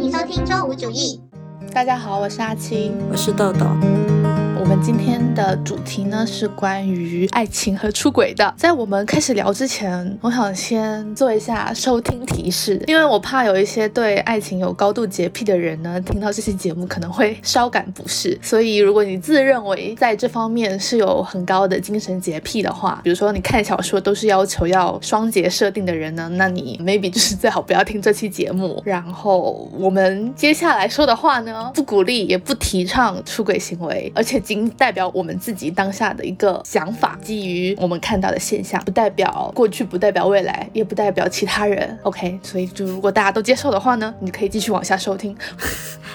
欢迎收听周五主义。大家好，我是阿七，我是豆豆。我们今天的主题呢是关于爱情和出轨的。在我们开始聊之前，我想先做一下收听提示，因为我怕有一些对爱情有高度洁癖的人呢，听到这期节目可能会稍感不适。所以，如果你自认为在这方面是有很高的精神洁癖的话，比如说你看小说都是要求要双节设定的人呢，那你 maybe 就是最好不要听这期节目。然后我们接下来说的话呢，不鼓励也不提倡出轨行为，而且仅代表我们自己当下的一个想法，基于我们看到的现象，不代表过去，不代表未来，也不代表其他人。OK，所以就如果大家都接受的话呢，你可以继续往下收听。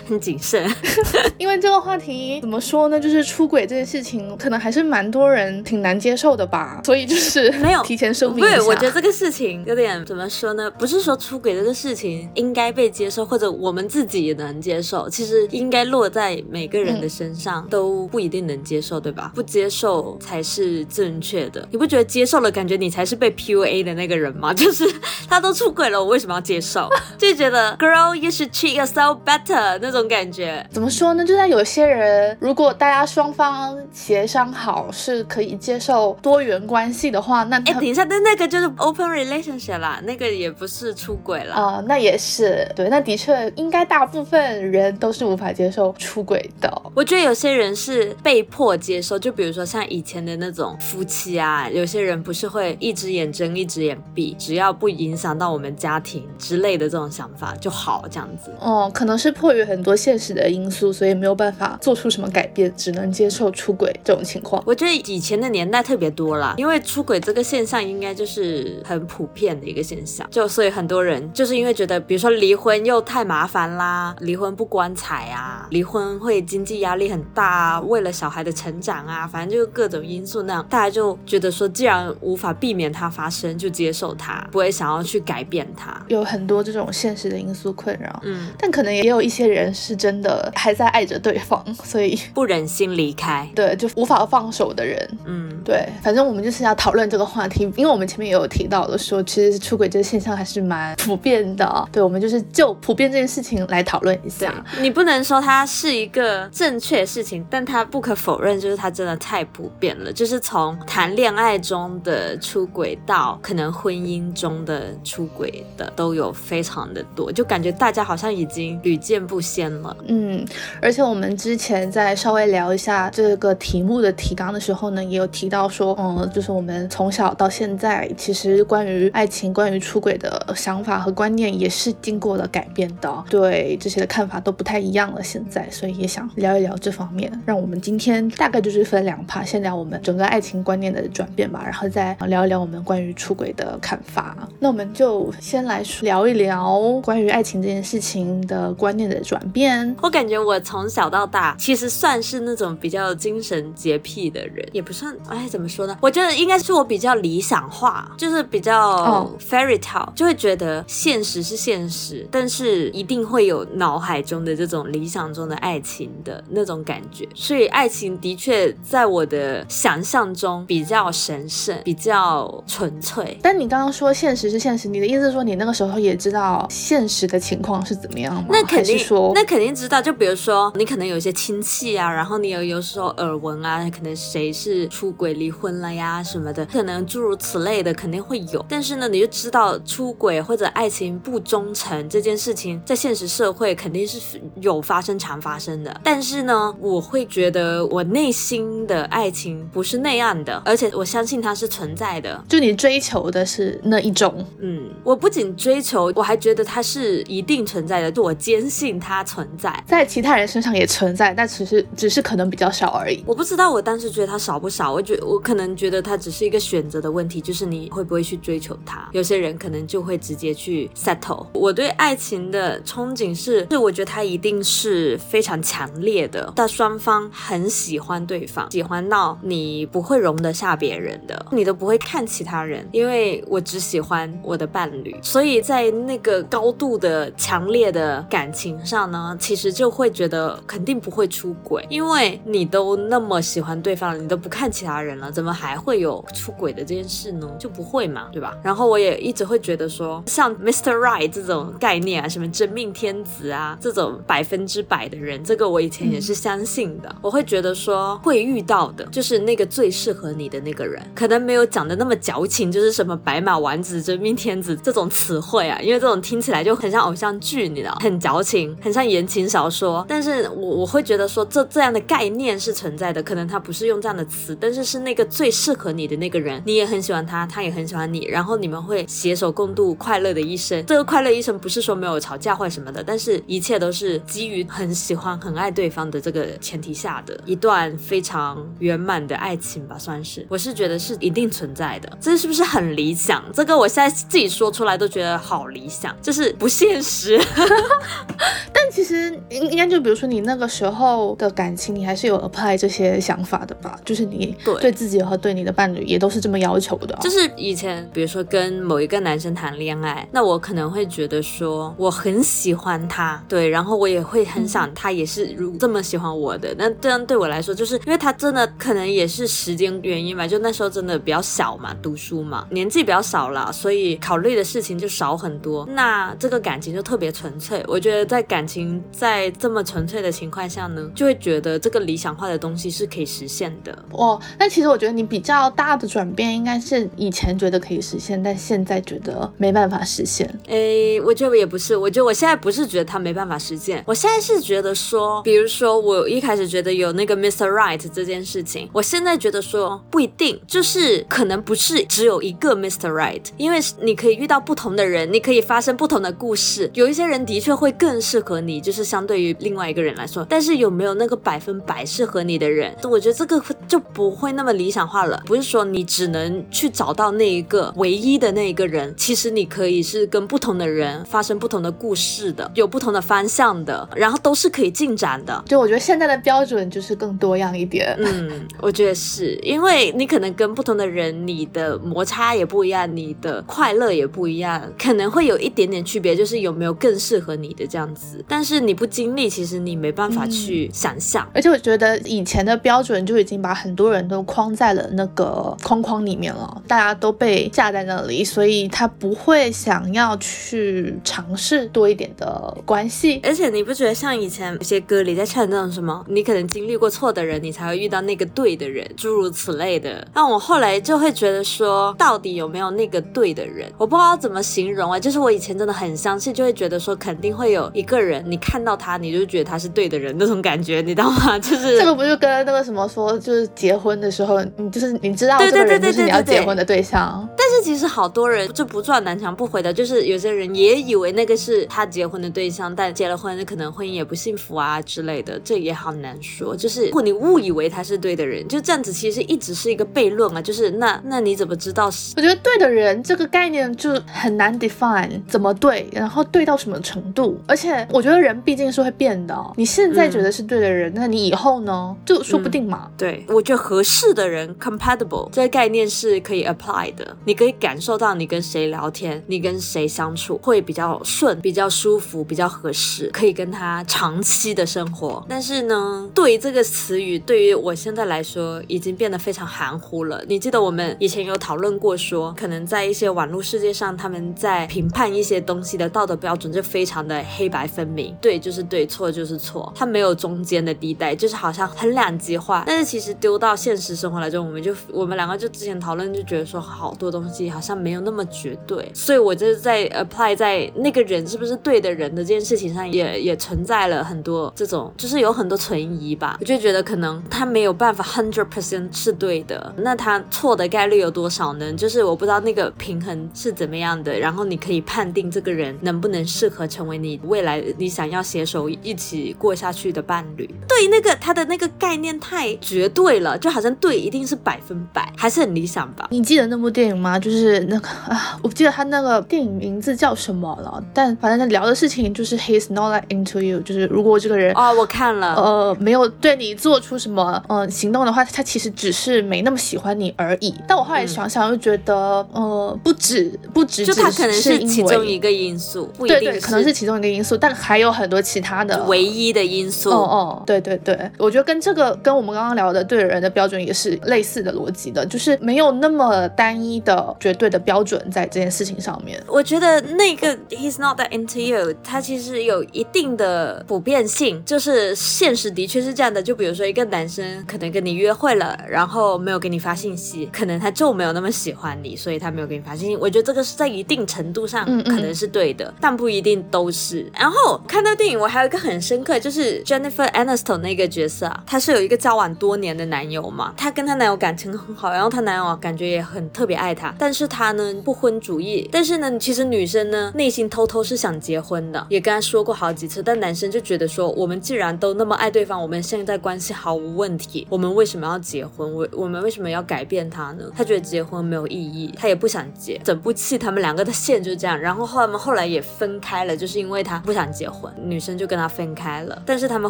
很谨慎，因为这个话题怎么说呢？就是出轨这件事情，可能还是蛮多人挺难接受的吧。所以就是没有提前声明。对，我觉得这个事情有点怎么说呢？不是说出轨这个事情应该被接受，或者我们自己也能接受。其实应该落在每个人的身上都不一定能接受，对吧？不接受才是正确的。你不觉得接受了，感觉你才是被 PUA 的那个人吗？就是他都出轨了，我为什么要接受？就觉得 Girl, you should treat yourself better 那种感觉。怎么说呢？就在有些人，如果大家双方协商好是可以接受多元关系的话，那哎，等一下，那那个就是 open relationship 啦，那个也不是出轨了啊。那也是对，那的确应该大部分人都是无法接受出轨的。我觉得有些人是被迫接受，就比如说像以前的那种夫妻啊，有些人不是会一只眼睁一只眼闭，只要不影响到我们家庭之类的这种想法就好，这样子。哦，可能是迫于很多现实的因素，所以没有办法做出什么改变，只能接受出轨这种情况。我觉得以前的年代特别多啦，因为出轨这个现象应该就是很普遍的一个现象，就所以很多人就是因为觉得，比如说离婚又太麻烦啦，离婚不光彩啊，离婚会经济压力很大啊，为了小孩的成长啊，反正就各种因素那样，大家就觉得说，既然无法避免它发生，就接受它，不会想要去改变它。有很多这种现实的因素困扰，嗯，但可能也有一些人是真的还在爱着对方，所以不忍心离开，对，就无法放手的人，嗯，对，反正我们就是要讨论这个话题，因为我们前面也有提到的说，其实出轨这个现象还是蛮普遍的，对，我们就是就普遍这件事情来讨论一下。你不能说它是一个正确的事情，但它不可否认就是它真的太普遍了，就是从谈恋爱中的出轨到可能婚姻中的出轨的都有非常的多，就感觉大家好像已经屡见不鲜嗯，而且我们之前在稍微聊一下这个题目的提纲的时候呢，也有提到说，嗯，就是我们从小到现在，其实关于爱情、关于出轨的想法和观念也是经过了改变的，对这些的看法都不太一样了。现在，所以也想聊一聊这方面。让我们今天大概就是分两趴，先聊我们整个爱情观念的转变吧，然后再聊一聊我们关于出轨的看法。那我们就先来聊一聊关于爱情这件事情的观念的转变。我感觉我从小到大其实算是那种比较精神洁癖的人，也不算，哎，怎么说呢？我觉得应该是我比较理想化，就是比较 fairy tale，就会觉得现实是现实，但是一定会有脑海中的这种理想中的爱情的那种感觉。所以爱情的确在我的想象中比较神圣，比较纯粹。但你刚刚说现实是现实，你的意思是说你那个时候也知道现实的情况是怎么样吗？那肯定说，那肯定知道。就比如说你可能有一些亲戚啊，然后你有有时候耳闻啊，可能谁是出轨离婚了呀什么的，可能诸如此类的肯定会有。但是呢，你就知道出轨或者爱情不忠诚这件事情，在现实社会肯定是有发生、常发生的。但是呢，我会觉得我内心的爱情不是那样的，而且我相信它是存在的。就你追求的是那一种，嗯，我不仅追求，我还觉得它是一定存在的，就我坚信它存在，在其他人身上也存在，但只是只是可能比较少而已。我不知道我当时觉得它少不少，我觉我可能觉得它只是一个选择的问题，就是你会不会去追求它。有些人可能就会直接去 settle。我对爱情的憧憬是，是我觉得它一定是非常强烈的，但双方很喜欢对方，喜欢到你不会容得下别人的，你都不会看其他人，因为我只喜欢我的伴侣。所以在那个高度的强烈的感情上呢，其实就会觉得肯定不会出轨，因为你都那么喜欢对方了，你都不看其他人人了，怎么还会有出轨的这件事呢？就不会嘛，对吧？然后我也一直会觉得说，像 Mr. Right 这种概念啊，什么真命天子啊，这种百分之百的人，这个我以前也是相信的。我会觉得说，会遇到的就是那个最适合你的那个人，可能没有讲的那么矫情，就是什么白马王子、真命天子这种词汇啊，因为这种听起来就很像偶像剧，你知道，很矫情，很像言情小说。但是我我会觉得说，这这样的概念是存在的，可能他不是用这样的词，但是是那个最适合你的那个人，你也很喜欢他，他也很喜欢你，然后你们会携手共度快乐的一生。这个快乐一生不是说没有吵架或什么的，但是一切都是基于很喜欢、很爱对方的这个前提下的一段非常圆满的爱情吧，算是。我是觉得是一定存在的，这是不是很理想？这个我现在自己说出来都觉得好理想，就是不现实。但其实应应该就比如说你那个时候的感情，你还是有 apply 这些想法的吧？就是你对对自己和对你的伴侣也都是这么要求的哦、就是以前，比如说跟某一个男生谈恋爱，那我可能会觉得说我很喜欢他，对，然后我也会很想他也是如这么喜欢我的。那这样对我来说，就是因为他真的可能也是时间原因吧，就那时候真的比较小嘛，读书嘛，年纪比较少了，所以考虑的事情就少很多。那这个感情就特别纯粹。我觉得在感情在这么纯粹的情况下呢，就会觉得这个理想化的东西是可以实现的。哦，那其实我觉得你比较大的转变应该是以前觉得可以实现，但现在觉得没办法实现。诶，我觉得也不是，我觉得我现在不是觉得他没办法实现，我现在是觉得说，比如说我一开始觉得有那个 Mr. Right 这件事情，我现在觉得说不一定，就是可能不是只有一个 Mr. Right，因为你可以遇到不同的人，你可以发生不同的故事，有一些人的确会更适合你，就是相对于另外一个人来说，但是有没有那个百分百适合你的人，我觉得这个就不会那么理想化了，不是说你只能去找到那一个唯一的那一个人，其实你可以是跟不同的人发生不同的故事的，有不同的方向的，然后都是可以进展的。就我觉得现在的标准就是更多样一点。嗯，我觉得是因为你可能跟不同的人，你的摩擦也不一样，你的快乐也不一样，可能会有一点点区别，就是有没有更适合你的这样子。但是你不经历，其实你没办法去想象。而且我觉得以前的标准就已经把很多人都框在了那个框框里面了，大家都被架在那里，所以他不会想要去尝试多一点的关系。而且你不觉得像以前有些歌里在唱那种什么，你可能经历过错的人，你才会遇到那个对的人，诸如此类的。那我后来就会觉得说，到底有没有那个对的人？我不知道怎么形容啊。就是我以前真的很相信，就会觉得说肯定会有一个人，你看到他，你就觉得他是对的人那种感觉，你知道吗？就是这个不就跟那个什么说，就是结婚的时候，你就是你知道这个人就是你要结婚的对象。但是其实好多人就不撞南墙不回的，就是有些人也以为那个是他结婚的对象，但结了婚，可能婚姻也不幸福啊之类的，这也好难说。就是如果你误以为他是对的人，就这样子，其实一直是一个悖论啊。就是那那你怎么知道是？我觉得对的人这个概念就很难 define 怎么对，然后对到什么程度。而且我觉得人毕竟是会变的，你现在觉得是对的人，那你以后呢，就说不定嘛。对，我觉得合适的人 compatible 这个概念是可以 apply 的，你跟可以感受到你跟谁聊天，你跟谁相处会比较顺、比较舒服、比较合适，可以跟他长期的生活。但是呢，对于这个词语对于我现在来说已经变得非常含糊了。你记得我们以前有讨论过说，可能在一些网络世界上，他们在评判一些东西的道德标准就非常的黑白分明，对就是对，错就是错，它没有中间的地带，就是好像很两极化。但是其实丢到现实生活来中，我们就我们两个就之前讨论就觉得说，好多东西好像没有那么绝对，所以我就是在 apply 在那个人是不是对的人的这件事情上也，也存在了很多这种，就是有很多存疑吧。我就觉得可能他没有办法 hundred percent 是对的，那他错的概率有多少呢？就是我不知道那个平衡是怎么样的，然后你可以判定这个人能不能适合成为你未来你想要携手一起过下去的伴侣。对那个他的那个概念太绝对了，就好像对一定是百分百，还是很理想吧。你记得那部电影吗？就是那个啊，我不记得他那个电影名字叫什么了，但反正他聊的事情就是 he's not like into you，就是如果这个人哦，我看了，呃，没有对你做出什么呃行动的话，他其实只是没那么喜欢你而已。但我后来想想又觉得，呃，不止不止，就他可能是其中一个因素，对对，可能是其中一个因素，但还有很多其他的唯一的因素。哦哦，对对对，我觉得跟这个跟我们刚刚聊的对人的标准也是类似的逻辑的，就是没有那么单一的绝对的标准在这件事情上面。我觉得那个 he's not that into you，它其实有一定的普遍性，就是现实的确是这样的。就比如说一个男生可能跟你约会了，然后没有给你发信息，可能他就没有那么喜欢你，所以他没有给你发信息。我觉得这个是在一定程度上可能是对的，但不一定都是。然后看到电影，我还有一个很深刻，就是 Jennifer Aniston 那个角色啊，她是有一个交往多年的男友嘛，她跟她男友感情很好，然后她男友感觉也很特别爱她，但是他呢不婚主义，但是呢其实女生呢内心偷偷是想结婚的，也跟他说过好几次，但男生就觉得说我们既然都那么爱对方，我们现在关系毫无问题，我们为什么要结婚？我我们为什么要改变他呢？他觉得结婚没有意义，他也不想结。整部戏他们两个的线就是这样，然后后他们后来也分开了，就是因为他不想结婚，女生就跟他分开了。但是他们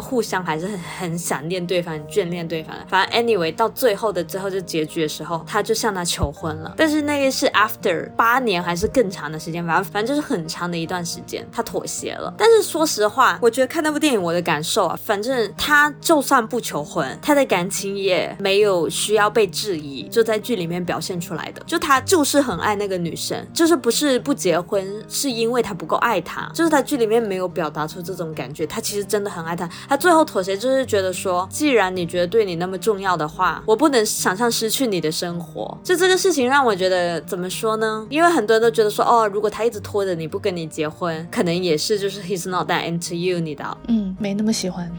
互相还是很很想念对方，眷恋对方。反正 anyway 到最后的最后就结局的时候，他就向他求婚了。但是那个是 after 八年还是更长的时间，反正反正就是很长的一段时间，他妥协了。但是说实话，我觉得看那部电影我的感受啊，反正他就算不求婚，他的感情也没有需要被质疑，就在剧里面表现出来的。就他就是很爱那个女生，就是不是不结婚，是因为他不够爱她。就是他剧里面没有表达出这种感觉，他其实真的很爱她。他最后妥协就是觉得说，既然你觉得对你那么重要的话，我不能想象失去你的生活。就这个事情让我觉得怎么说呢？因为很多人都觉得说，哦，如果他一直拖着你不跟你结婚，可能也是就是 he's not that into you，你的，嗯，没那么喜欢。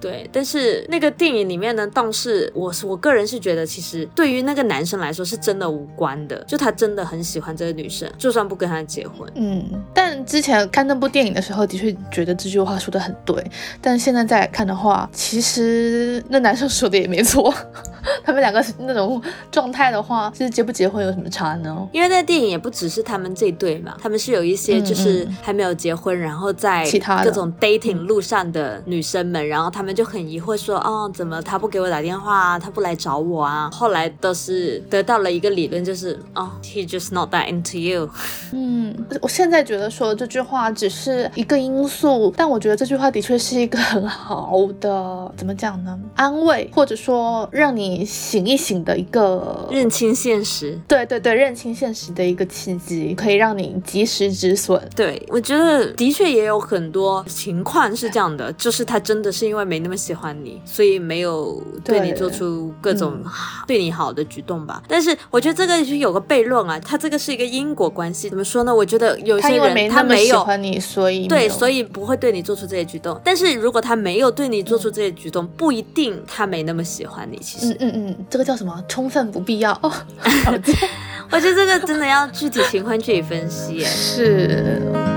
对，但是那个电影里面呢，倒是我是我个人是觉得，其实对于那个男生来说是真的无关的，就他真的很喜欢这个女生，就算不跟他结婚。嗯，但之前看那部电影的时候，的确觉得这句话说的很对，但现在再来看的话，其实那男生说的也没错。他们两个那种状态的话，其实结不结婚有什么差呢？因为那电影也不只是他们这对嘛，他们是有一些就是还没有结婚，然后在其他各种 dating 路上的女生们，然后他们就很疑惑说，哦，怎么他不给我打电话啊，他不来找我啊？后来都是得到了一个理论，就是哦，he just not that into you。嗯，我现在觉得说这句话只是一个因素，但我觉得这句话的确是一个很好的，怎么讲呢？安慰，或者说让你。醒一醒的一个认清现实，对对对，认清现实的一个契机，可以让你及时止损。对我觉得的确也有很多情况是这样的，就是他真的是因为没那么喜欢你，所以没有对你做出各种对你好的举动吧。但是我觉得这个是有个悖论啊，他这个是一个因果关系。怎么说呢？我觉得有些人他没有喜欢你，所以对，所以不会对你做出这些举动。但是如果他没有对你做出这些举动，不一定他没那么喜欢你。其实。嗯嗯，这个叫什么？充分不必要哦。我觉得这个真的要具体情况具体分析。是。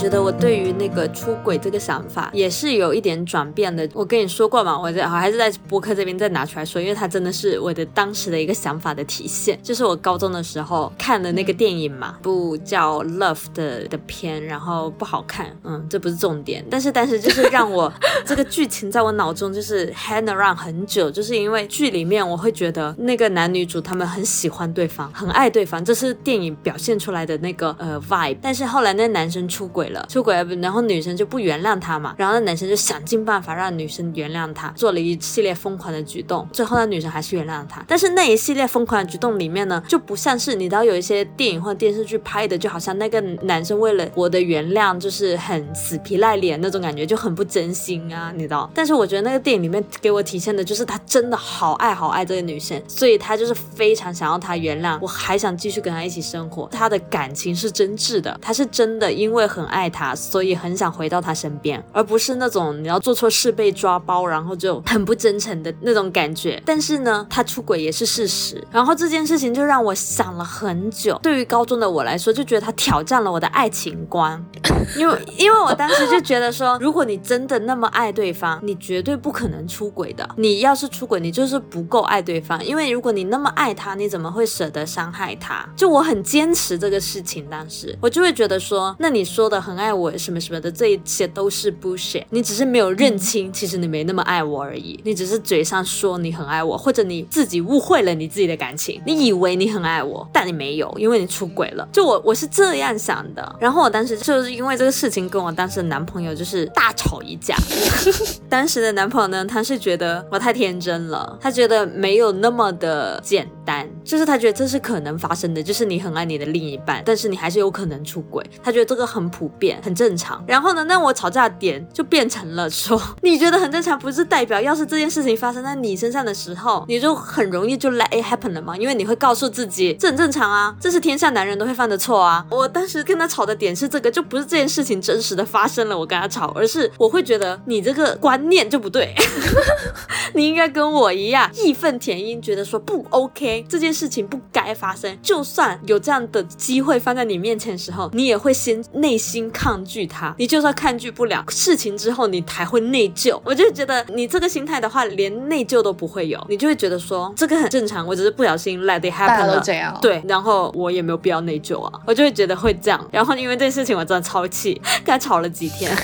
觉得我对于那个出轨这个想法也是有一点转变的。我跟你说过嘛，我在还是在播客这边再拿出来说，因为它真的是我的当时的一个想法的体现。就是我高中的时候看的那个电影嘛，部叫《Love》的的片，然后不好看，嗯，这不是重点。但是但是就是让我 这个剧情在我脑中就是 hang around 很久，就是因为剧里面我会觉得那个男女主他们很喜欢对方，很爱对方，这是电影表现出来的那个呃 vibe。但是后来那男生出轨。出轨，然后女生就不原谅他嘛，然后那男生就想尽办法让女生原谅他，做了一系列疯狂的举动，最后那女生还是原谅他。但是那一系列疯狂的举动里面呢，就不像是你知道有一些电影或电视剧拍的，就好像那个男生为了我的原谅，就是很死皮赖脸那种感觉，就很不真心啊，你知道？但是我觉得那个电影里面给我体现的就是他真的好爱好爱这个女生，所以他就是非常想要她原谅，我还想继续跟他一起生活，他的感情是真挚的，他是真的因为很爱。爱他，所以很想回到他身边，而不是那种你要做错事被抓包，然后就很不真诚的那种感觉。但是呢，他出轨也是事实。然后这件事情就让我想了很久。对于高中的我来说，就觉得他挑战了我的爱情观，因为因为我当时就觉得说，如果你真的那么爱对方，你绝对不可能出轨的。你要是出轨，你就是不够爱对方。因为如果你那么爱他，你怎么会舍得伤害他？就我很坚持这个事情，当时我就会觉得说，那你说的爱我什么什么的，这一切都是 bullshit。你只是没有认清，其实你没那么爱我而已。你只是嘴上说你很爱我，或者你自己误会了你自己的感情，你以为你很爱我，但你没有，因为你出轨了。就我我是这样想的。然后我当时就是因为这个事情，跟我当时的男朋友就是大吵一架。当时的男朋友呢，他是觉得我太天真了，他觉得没有那么的简单，就是他觉得这是可能发生的，就是你很爱你的另一半，但是你还是有可能出轨，他觉得这个很普变，很正常。然后呢，那我吵架的点就变成了说，你觉得很正常，不是代表要是这件事情发生在你身上的时候，你就很容易就 let it happen 了吗？因为你会告诉自己，这很正常啊，这是天下男人都会犯的错啊。我当时跟他吵的点是这个，就不是这件事情真实的发生了，我跟他吵，而是我会觉得你这个观念就不对，你应该跟我一样义愤填膺，觉得说不 OK，这件事情不该发生。就算有这样的机会放在你面前的时候，你也会先内心抗拒它。你就算抗拒不了事情之后，你还会内疚。我就觉得你这个心态的话，连内疚都不会有，你就会觉得说这个很正常，我只是不小心 let it happen 了都这样。对，然后我也没有必要内疚啊，我就会觉得会这样。然后因为这件事情，我真的超气，跟他吵了几天。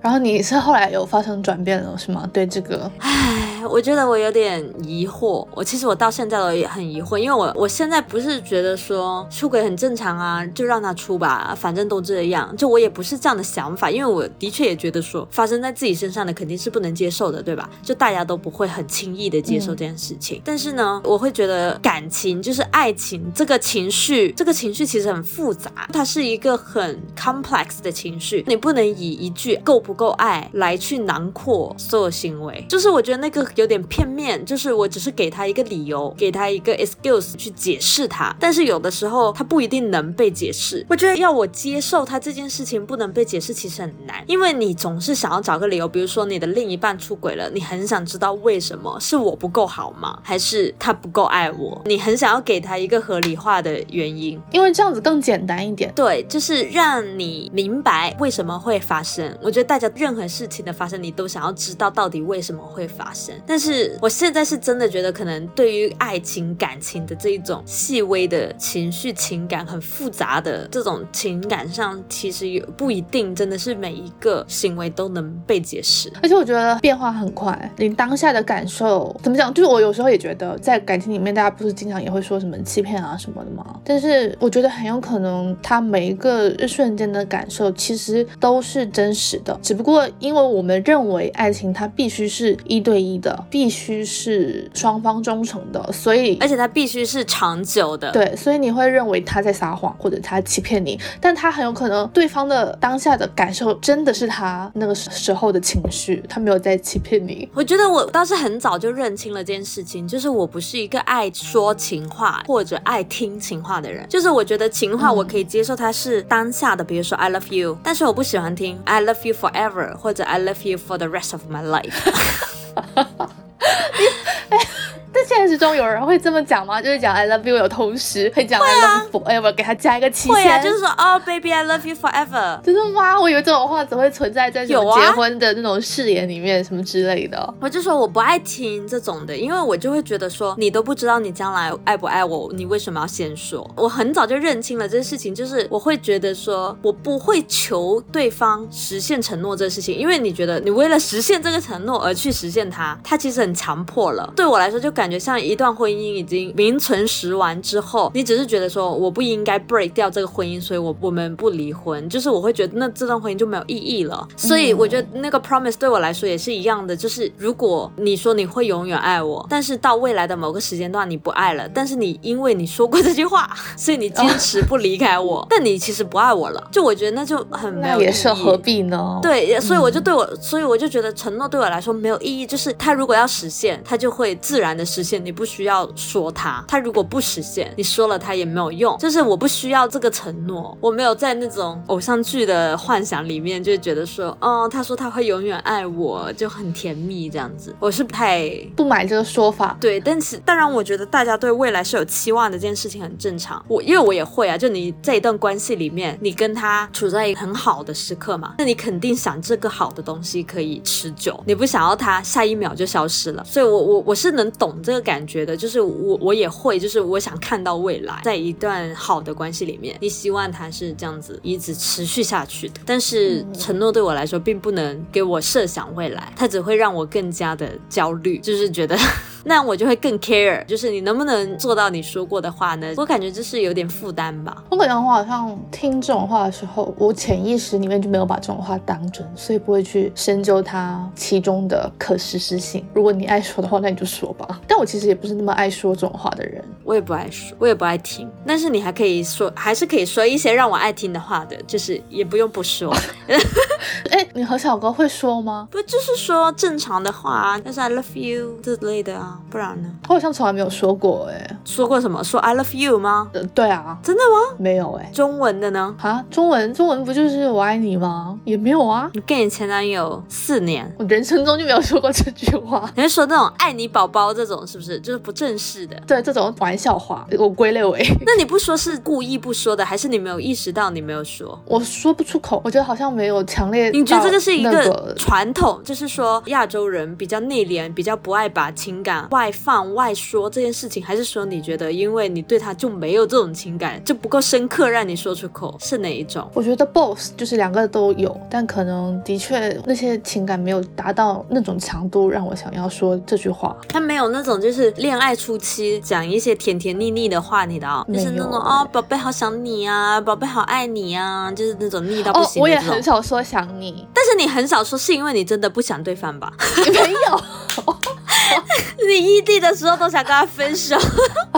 然后你是后来有发生转变了是吗？对这个，唉，我觉得我有点疑惑。我其实我到现在都也很疑惑，因为我我现在不是觉得说出轨很正常啊，就让他出吧，反正都这样。就我也不是这样的想法，因为我的确也觉得说发生在自己身上的肯定是不能接受的，对吧？就大家都不会很轻易的接受这件事情。但是呢，我会觉得感情就是爱情这个情绪，这个情绪其实很复杂，它是一个很 complex 的情绪，你不能以一句够不够爱来去囊括所有行为。就是我觉得那个有点片面，就是我只是给他一个理由，给他一个 excuse 去解释他，但是有的时候他不一定能被解释。我觉得要我接受他这件事情不能被解释，其实很难，因为你总是想要找个理由，比如说你的另一半出轨了，你很想知道为什么，是我不够好吗？还是他不够爱我？你很想要给他一个合理化的原因。因为这样子更简单一点。对，就是让你明白为什么会发生。我觉得大家任何事情的发生，你都想要知道到底为什么会发生。但是我现在是真的觉得，可能对于爱情、感情的这一种细微的情绪、情感很复杂的这种情感上，其实有不一定真的是每一个行为都能被解释。而且我觉得变化很快，你当下的感受怎么讲？就是我有时候也觉得，在感情里面，大家不是经常也会说什么欺骗啊什么的吗？但是我觉得很有可能，他每一个瞬间的感受其实都是真实的，只不过因为我们认为爱情它必须是一对一的，必须是双方忠诚的，所以而且它必须是长久的。对，所以你会认为他在撒谎或者他欺骗你，但他很有可能对方的当下的感受真的是他那个时候的情绪，他没有在欺骗你。我觉得我倒是很早就认清了这件事情，就是我不是一个爱说情话或者爱听情话的人。就是我觉得情话我可以接受，它是当下的，比如说 I love you，但是我不喜欢听 I love you forever 或者 I love you for the rest of my life。但现实中有人会这么讲吗？就是讲 I love you 有同时会讲 I love you forever，给他加一个期会啊，限。就是说哦，baby I love you forever。真的吗？我以为这种话只会存在在有结婚的那种誓言里面，什么之类的。我就说我不爱听这种的，因为我就会觉得说你都不知道你将来爱不爱我，你为什么要先说？我很早就认清了这个事情，就是我会觉得说我不会求对方实现承诺这个事情，因为你觉得你为了实现这个承诺而去实现它，它其实很强迫了。对我来说，就感觉像一段婚姻已经名存实亡之后，你只是觉得说我不应该 break 掉这个婚姻，所以我我们不离婚，就是我会觉得那这段婚姻就没有意义了。所以我觉得那个 promise 对我来说也是一样的，就是如果你说你会永远爱我，但是到未来的某个时间段你不爱了，但是你因为你说过这句话，所以你坚持不离开我，但你其实不爱我了，就我觉得那就很没有那意义。也是何必呢？，对，所以我就对我，所以我就觉得承诺对我来说没有意义。就是它如果要实现，它就会自然的实现。你不需要说他。他如果不实现，你说了他也没有用。就是我不需要这个承诺，我没有在那种偶像剧的幻想里面就觉得说，哦，他说他会永远爱我，就很甜蜜这样子。我是不太不买这个说法。对，但是当然，我觉得大家对未来是有期望的，这件事情很正常。我因为我也会啊，就你在一段关系里面，你跟他处在一个很好的时刻嘛，那你肯定想这个好的东西可以持久，你不想要他下一秒就消失了。所以，我我我是能懂这个感觉的，就是我我也会，就是我想看到未来，在一段好的关系里面，你希望它是这样子一直持续下去的。但是承诺对我来说，并不能给我设想未来，它只会让我更加的焦虑，就是觉得。那我就会更 care，就是你能不能做到你说过的话呢？我感觉这是有点负担吧。我感觉我好像听这种话的时候，我潜意识里面就没有把这种话当真，所以不会去深究它其中的可实施性。如果你爱说的话，那你就说吧。但我其实也不是那么爱说这种话的人，我也不爱说，我也不爱听。但是你还可以说，还是可以说一些让我爱听的话的，就是也不用不说。哎，你和小哥会说吗？不就是说正常的话，就是 I love you 之类的啊。不然呢？我好像从来没有说过哎，说过什么？说 I love you 吗？呃，对啊，真的吗？没有哎，中文的呢？啊，中文中文不就是我爱你吗？也没有啊。你跟你前男友四年，我人生中就没有说过这句话。你是说那种爱你宝宝这种是不是？就是不正式的？对，这种玩笑话，我归类为。那你不说是故意不说的，还是你没有意识到你没有说？我说不出口，我觉得好像没有强烈。你觉得这个是一个传统，就是说亚洲人比较内敛，比较不爱把情感外放外。说这件事情，还是说你觉得，因为你对他就没有这种情感，就不够深刻，让你说出口，是哪一种？我觉得 both 就是两个都有，但可能的确那些情感没有达到那种强度，让我想要说这句话。他没有那种就是恋爱初期讲一些甜甜腻腻的话，你的哦，就是那种哦，宝贝好想你啊，宝贝好爱你啊，就是那种腻到不行。我也很少说想你，但是你很少说，是因为你真的不想对方吧？没有。你异地的时候都想跟他分手，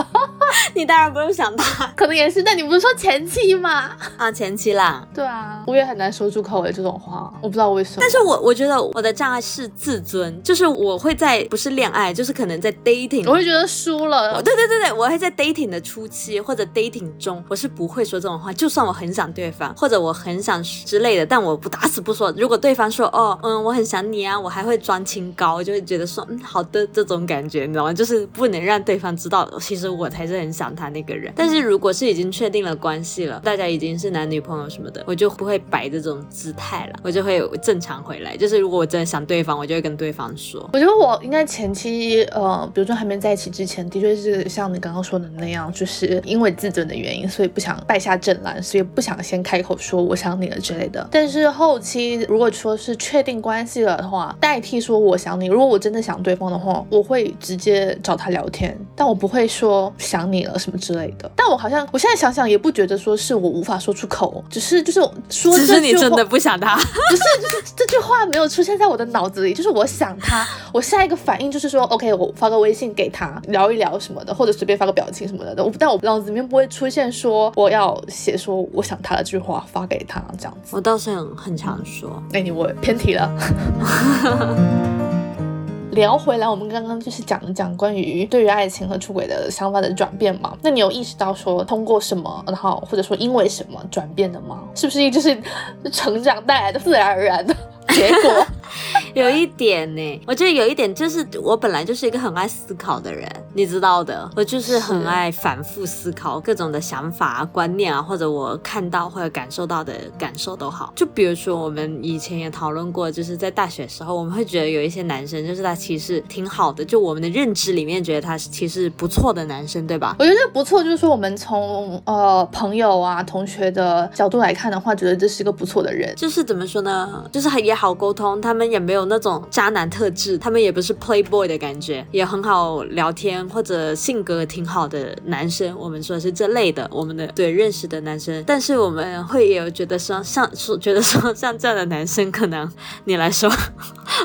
你当然不用想他，可能也是。但你不是说前妻吗？啊，前妻啦。对啊，我也很难说出口诶，这种话，我不知道为什么。但是我我觉得我的障碍是自尊，就是我会在不是恋爱，就是可能在 dating，我会觉得输了。对对对对，我会在 dating 的初期或者 dating 中，我是不会说这种话。就算我很想对方，或者我很想之类的，但我不打死不说。如果对方说哦嗯我很想你啊，我还会装清高，就会觉得说嗯好的这种感觉，你知道吗？就是不能让对方知道，其实我才是很想他那个人。但是如果是已经确定了关系了，大家已经是男女朋友什么的，我就不会摆这种姿态了，我就会正常回来。就是如果我真的想对方，我就会跟对方说。我觉得我应该前期，呃，比如说还没在一起之前，的确是像你刚刚说的那样，就是因为自尊的原因，所以不想败下阵来，所以不想先开口说我想你了之类的。但是后期如果说是确定关系了的话，代替说我想你，如果我真的想对方的话，我会直接找他聊天，但我不会说想你了什么之类的。但我好像我现在想想也不觉得说是我无法说出口，只是就是说，只是你真的不想他，不是就是这句话没有出现在我的脑子里，就是我想他，我下一个反应就是说，OK，我发个微信给他聊一聊什么的，或者随便发个表情什么的。我但我脑子里面不会出现说我要写说我想他的这句话发给他这样子。我倒是很很常说，哎，你我偏题了。聊回来，我们刚刚就是讲了讲关于对于爱情和出轨的想法的转变嘛。那你有意识到说通过什么，然后或者说因为什么转变的吗？是不是就是成长带来的自然而然的？结果 有一点呢，我觉得有一点就是我本来就是一个很爱思考的人，你知道的，我就是很爱反复思考各种的想法啊、观念啊，或者我看到或者感受到的感受都好。就比如说我们以前也讨论过，就是在大学时候，我们会觉得有一些男生就是他其实挺好的，就我们的认知里面觉得他是其实不错的男生，对吧？我觉得不错，就是说我们从呃朋友啊、同学的角度来看的话，觉得这是一个不错的人。就是怎么说呢？就是也好沟通，他们也没有那种渣男特质，他们也不是 playboy 的感觉，也很好聊天，或者性格挺好的男生。我们说的是这类的，我们的对认识的男生。但是我们会有觉得说，像说觉得说像这样的男生，可能你来说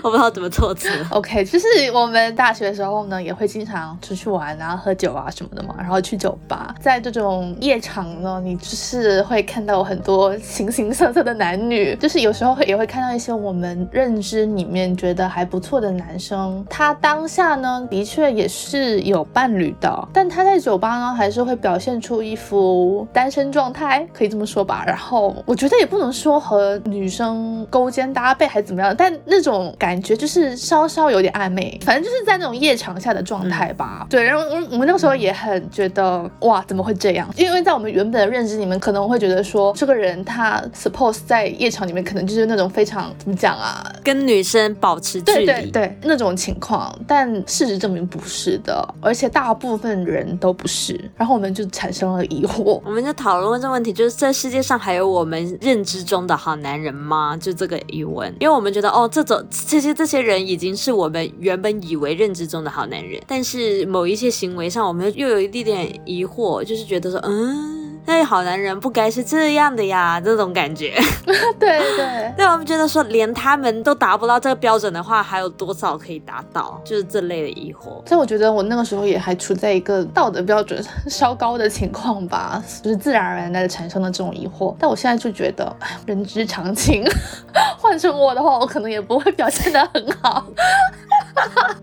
我不知道怎么措辞。OK，就是我们大学的时候呢，也会经常出去玩啊、喝酒啊什么的嘛，然后去酒吧，在这种夜场呢，你就是会看到很多形形色色的男女，就是有时候会也会看到一些我们认知里面觉得还不错的男生，他当下呢的确也是有伴侣的，但他在酒吧呢还是会表现出一副单身状态，可以这么说吧。然后我觉得也不能说和女生勾肩搭背还是怎么样，但那种感觉就是稍稍有点暧昧，反正就是在那种夜场下的状态吧。对，然后我我们那个时候也很觉得哇，怎么会这样？因为在我们原本的认知里面，可能会觉得说这个人他 suppose 在夜场里面可能就是那种非常怎么讲啊，跟女生保持距离，对对对那种情况，但事实证明不是的，而且大部分人都不是。然后我们就产生了疑惑，我们就讨论这个问题，就是这世界上还有我们认知中的好男人吗？就这个疑问，因为我们觉得哦，这种这些这些人已经是我们原本以为认知中的好男人，但是某一些行为上，我们又有一点点疑惑，就是觉得说，嗯。那好男人不该是这样的呀，这种感觉。对 对，对 我们觉得说，连他们都达不到这个标准的话，还有多少可以达到？就是这类的疑惑。所以我觉得我那个时候也还处在一个道德标准稍高的情况吧，就是自然而然的产生了这种疑惑。但我现在就觉得，哎，人之常情。换成我的话，我可能也不会表现的很好。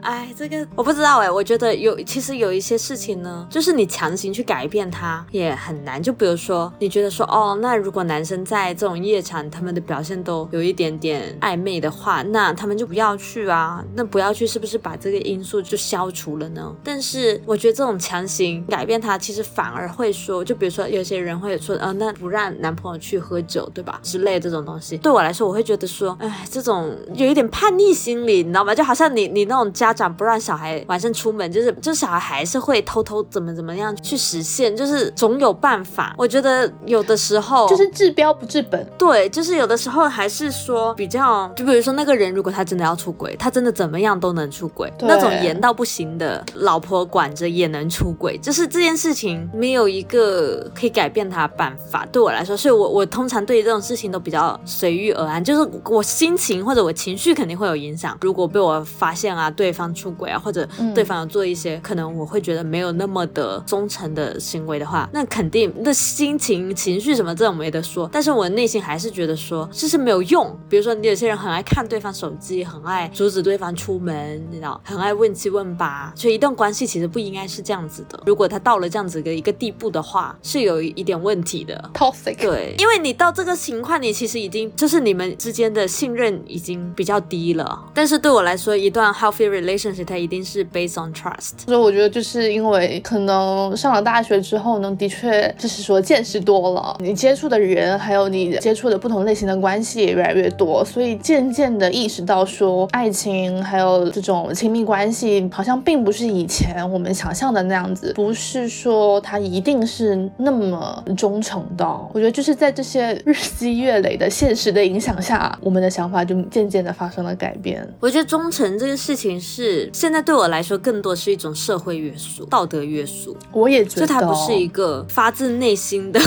哎，这个我不知道哎，我觉得有，其实有一些事情呢，就是你强行去改变它也很难。就就比如说，你觉得说，哦，那如果男生在这种夜场，他们的表现都有一点点暧昧的话，那他们就不要去啊。那不要去，是不是把这个因素就消除了呢？但是我觉得这种强行改变他，其实反而会说，就比如说有些人会说，呃，那不让男朋友去喝酒，对吧？之类这种东西，对我来说，我会觉得说，哎，这种有一点叛逆心理，你知道吗？就好像你你那种家长不让小孩晚上出门，就是就小孩还是会偷偷怎么怎么样去实现，就是总有办法。我觉得有的时候就是治标不治本，对，就是有的时候还是说比较，就比如说那个人如果他真的要出轨，他真的怎么样都能出轨，那种严到不行的老婆管着也能出轨，就是这件事情没有一个可以改变他的办法。对我来说，所以我我通常对于这种事情都比较随遇而安，就是我心情或者我情绪肯定会有影响。如果被我发现啊，对方出轨啊，或者对方有做一些可能我会觉得没有那么的忠诚的行为的话，那肯定那心情、情绪什么这种没得说。但是我内心还是觉得说这是没有用。比如说，你有些人很爱看对方手机，很爱阻止对方出门，你知道，很爱问七问八。所以一段关系其实不应该是这样子的。如果他到了这样子的一个地步的话，是有一点问题的。Toxic。对，因为你到这个情况，你其实已经就是你们之间的信任已经比较低了。但是对我来说，一段 healthy relationship 它一定是 based on trust。所以我觉得就是因为可能上了大学之后呢，的确就是说见识多了，你接触的人还有你接触的不同类型的关系也越来越多，所以渐渐的意识到说，爱情还有这种亲密关系好像并不是以前我们想象的那样子，不是说它一定是那么忠诚的。我觉得就是在这些日积月累的现实的影响下，我们的想法就渐渐的发生了改变。我觉得忠诚这个事情是现在对我来说更多是一种社会约束、道德约束。我也觉得，就它不是一个发自内内心的。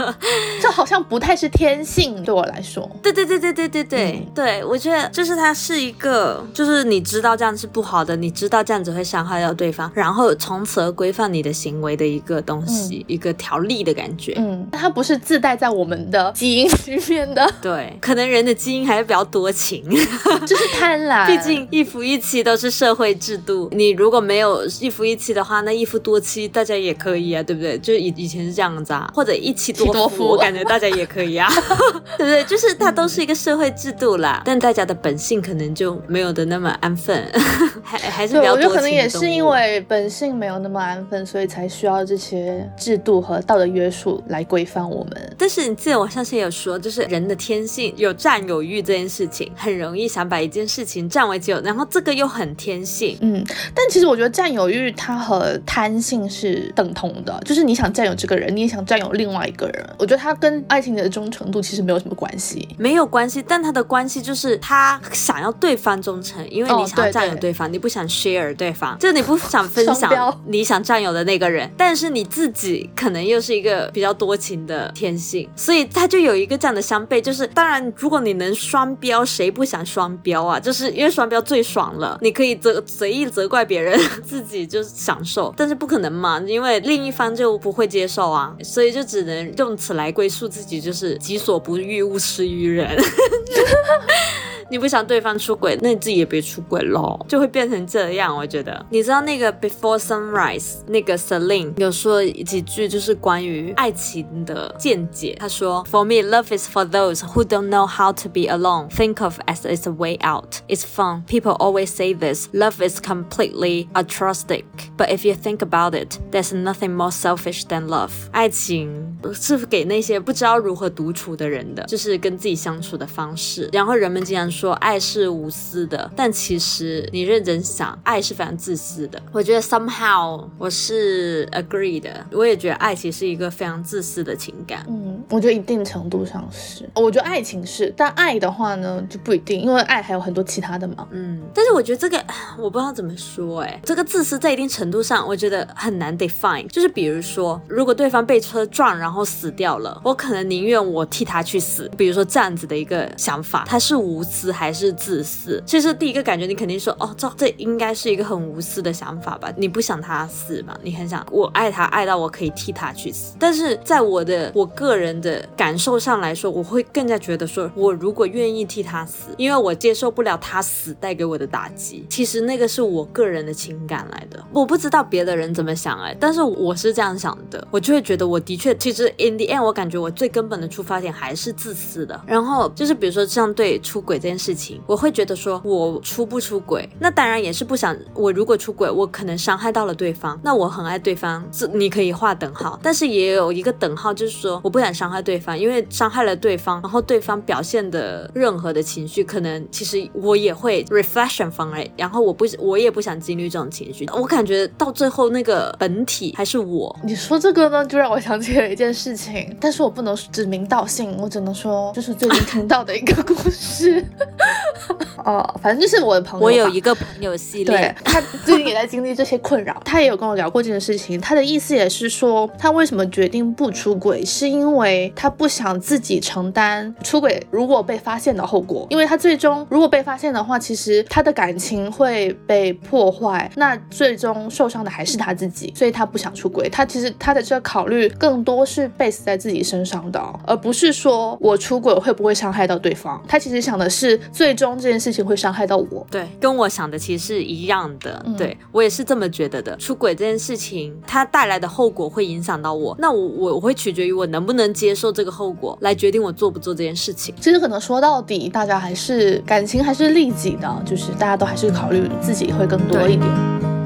这好像不太是天性对我来说。对对对对对对对。我觉得就是它是一个就是你知道这样是不好的你知道这样子会伤害到对方然后从此而规范你的行为的一个东西一个条例的感觉。嗯它不是自带在我们的基因里面的。对可能人的基因还是比较多情。就是贪婪。毕竟一夫一妻都是社会制度你如果没有一夫一妻的话那一夫多妻大家也可以啊对不对？就以以前是这样子啊，或者一妻多夫，我感觉大家也可以啊，对不对？就是它都是一个社会制度啦，但大家的本性可能就没有的那么安分，还还是比较多我觉得可能也是因为本性没有那么安分，所以才需要这些制度和道德约束来规范我们。但是你记得我上次也有说，就是人的天性有占有欲这件事情，很容易想把一件事情占为己有，然后这个。个又很天性。嗯，但其实我觉得占有欲它和贪性是等同的，就是你想占有这个人，你也想占有另外一个人。我觉得他跟爱情的忠诚度其实没有什么关系，没有关系。但他的关系就是他想要对方忠诚，因为你想要占有对方，你不想 share 对方，就你不 想分享你想占有的那个人。但是你自己可能又是一个比较多情的天性，所以他就有一个这样的相悖。就是当然，如果你能双标，谁不想双标啊？就是因为双标最爽了，你可以责随意责怪别人，自己就是享受。但是不可能嘛，因为另一方就不会接受啊，所以就只能用此来归宿自己，就是己所不欲，勿施于人。你不想对方出轨，那你自己也别出轨喽，就会变成这样。我觉得，你知道那个 Before Sunrise 那个 Celine 有说几句，就是关于爱情的见解。他说：For me, love is for those who don't know how to be alone. Think of as it's a way out. It's fun. People always say this. Love is completely altruistic. But if you think about it, there's nothing more selfish than love. 爱情是给那些不知道如何独处的人的，就是跟自己相处的方式。然后人们经常说爱是无私的，但其实你认真想，爱是非常自私的。我觉得 somehow 我是 agree 的，我也觉得爱其实是一个非常自私的情感。嗯，我觉得一定程度上是，我觉得爱情是，但爱的话呢就不一定，因为爱还有很多其他的嘛。嗯，但是我觉得这个我不知道怎么说，哎，这个自私在一定程度上我觉得很难 define。就是比如说，如果对方被车撞然后死掉了，我可能宁愿我替他去死。比如说这样子的一个想法，他是无私。还是自私。其实第一个感觉，你肯定说，哦，这这应该是一个很无私的想法吧？你不想他死嘛？你很想我爱他，爱到我可以替他去死。但是在我的我个人的感受上来说，我会更加觉得说，我如果愿意替他死，因为我接受不了他死带给我的打击。其实那个是我个人的情感来的，我不知道别的人怎么想哎，但是我是这样想的，我就会觉我的确，其实 in the end，我感觉我最根本的出发点还是自私的。然后就是比如说像对出轨这件。事情我会觉得说，我出不出轨，那当然也是不想。我如果出轨，我可能伤害到了对方，那我很爱对方，这你可以画等号。但是也有一个等号，就是说我不想伤害对方，因为伤害了对方，然后对方表现的任何的情绪，可能其实我也会 reflection 方哎，然后我不我也不想经历这种情绪。我感觉到最后那个本体还是我。你说这个呢，就让我想起了一件事情，但是我不能指名道姓，我只能说就是最近听到的一个故事。哦，反正就是我的朋友。我有一个朋友系列，他最近也在经历这些困扰。他也有跟我聊过这件事情。他的意思也是说，他为什么决定不出轨，是因为他不想自己承担出轨如果被发现的后果。因为他最终如果被发现的话，其实他的感情会被破坏，那最终受伤的还是他自己。所以他不想出轨。他其实他的这个考虑更多是 base 在自己身上的，而不是说我出轨会不会伤害到对方。他其实想的是。最终这件事情会伤害到我，对，跟我想的其实是一样的，对我也是这么觉得的。出轨这件事情，它带来的后果会影响到我，那我我我会取决于我能不能接受这个后果，来决定我做不做这件事情。其实可能说到底，大家还是感情还是利己的，就是大家都还是考虑自己会更多一点。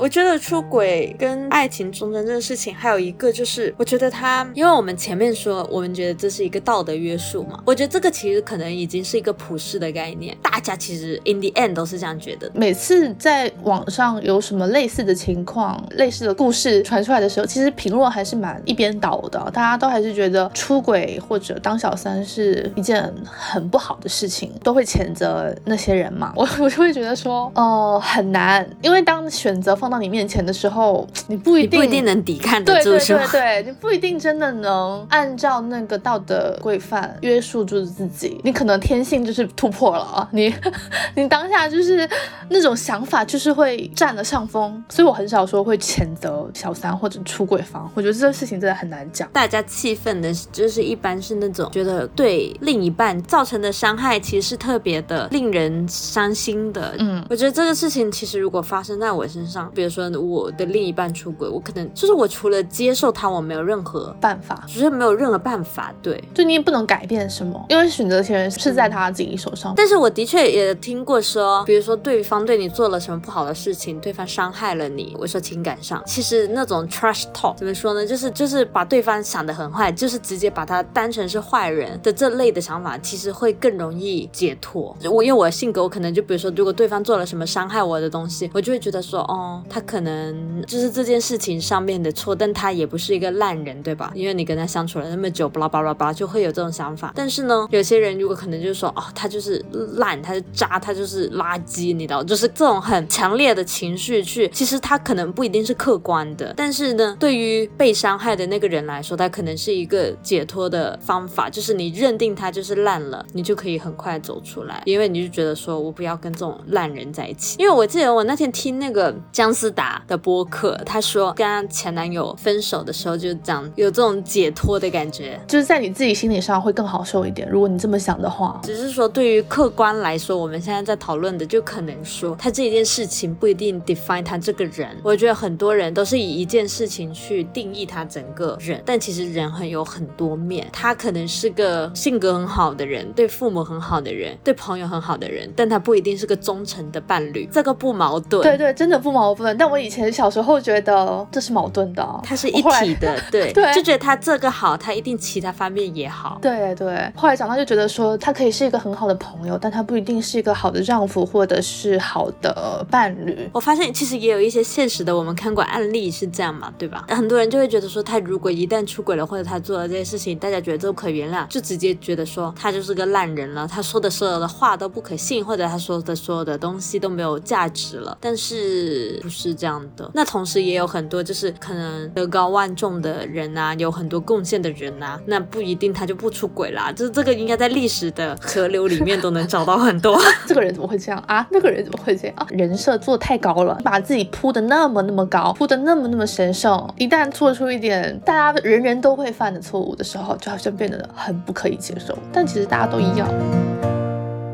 我觉得出轨跟爱情忠贞这个事情，还有一个就是，我觉得他，因为我们前面说，我们觉得这是一个道德约束嘛。我觉得这个其实可能已经是一个普世的概念，大家其实 in the end 都是这样觉得。每次在网上有什么类似的情况、类似的故事传出来的时候，其实评论还是蛮一边倒的，大家都还是觉得出轨或者当小三是一件很不好的事情，都会谴责那些人嘛。我我就会觉得说，呃，很难，因为当选择放。到你面前的时候，你不一定不一定能抵抗得住，是对对对，你不一定真的能按照那个道德规范约束住自己，你可能天性就是突破了啊，你 你当下就是那种想法就是会占了上风，所以我很少说会谴责小三或者出轨方，我觉得这个事情真的很难讲。大家气愤的就是一般是那种觉得对另一半造成的伤害其实是特别的令人伤心的，嗯，我觉得这个事情其实如果发生在我身上。比如说我的另一半出轨，我可能就是我除了接受他，我没有任何办法，只是没有任何办法。对，就你也不能改变什么，因为选择权是在他自己手上。但是我的确也听过说，比如说对方对你做了什么不好的事情，对方伤害了你，我说情感上，其实那种 trash talk 怎么说呢？就是就是把对方想得很坏，就是直接把他当成是坏人的这类的想法，其实会更容易解脱。我因为我的性格，我可能就比如说，如果对方做了什么伤害我的东西，我就会觉得说，哦，他可能就是这件事情上面的错，但他也不是一个烂人，对吧？因为你跟他相处了那么久，巴拉巴拉巴拉，就会有这种想法。但是呢，有些人如果可能就是说，哦，他就是烂，他是渣，他就是垃圾，你知道，就是这种很强烈的情绪去，其实他可能不一定是客观的，但是呢，对于被伤害的那个人来说，他可能是一个解脱的方法，就是你认定他就是烂了，你就可以很快走出来，因为你就觉得说我不要跟这种烂人在一起。因为我记得我那天听那个姜思达的播客，他说跟她前男友分手的时候就这样，有这种解脱的感觉，就是在你自己心理上会更好受一点。如果你这么想的话，只是说对于客观来说，我们现在在讨论的就可能说他这一件事情不一定 define 他这个人。我觉得很多人都是以一件事情去定义他整个人，但其实人很有很多面，他可能是个性格很好的人，对父母很好的人，对朋友很好的人，但他不一定是个忠诚的伴侣，这个不矛盾。对对，真的不矛盾。但我以前小时候觉得这是矛盾的，它是一体的，对对，就觉得他这个好，他一定其他方面也好。对对，后来长大就觉得说他可以是一个很好的朋友，但他不一定是一个好的丈夫或者是好的伴侣。我发现其实也有一些现实的，我们看过案例是这样嘛，对吧？很多人就会觉得说他如果一旦出轨了，或者他做了这些事情，大家觉得都可原谅，就直接觉得说他就是个烂人了，他说的所有的话都不可信，或者他说的所有的东西都没有价值了。但是不是这样的？那同时也有很多就是可能德高望重的人啊，有很多贡献的人啊，那不一定他就不出轨啦。就是这个应该在历史的河流里面都能找到很多。这个人怎么会这样啊？那个人怎么会这样啊？人设做太高了，把自己铺的那么那么高，铺的那么那么神圣，一旦做出一点大家人人都会犯的错误的时候，就好像变得很不可以接受。但其实大家都一样。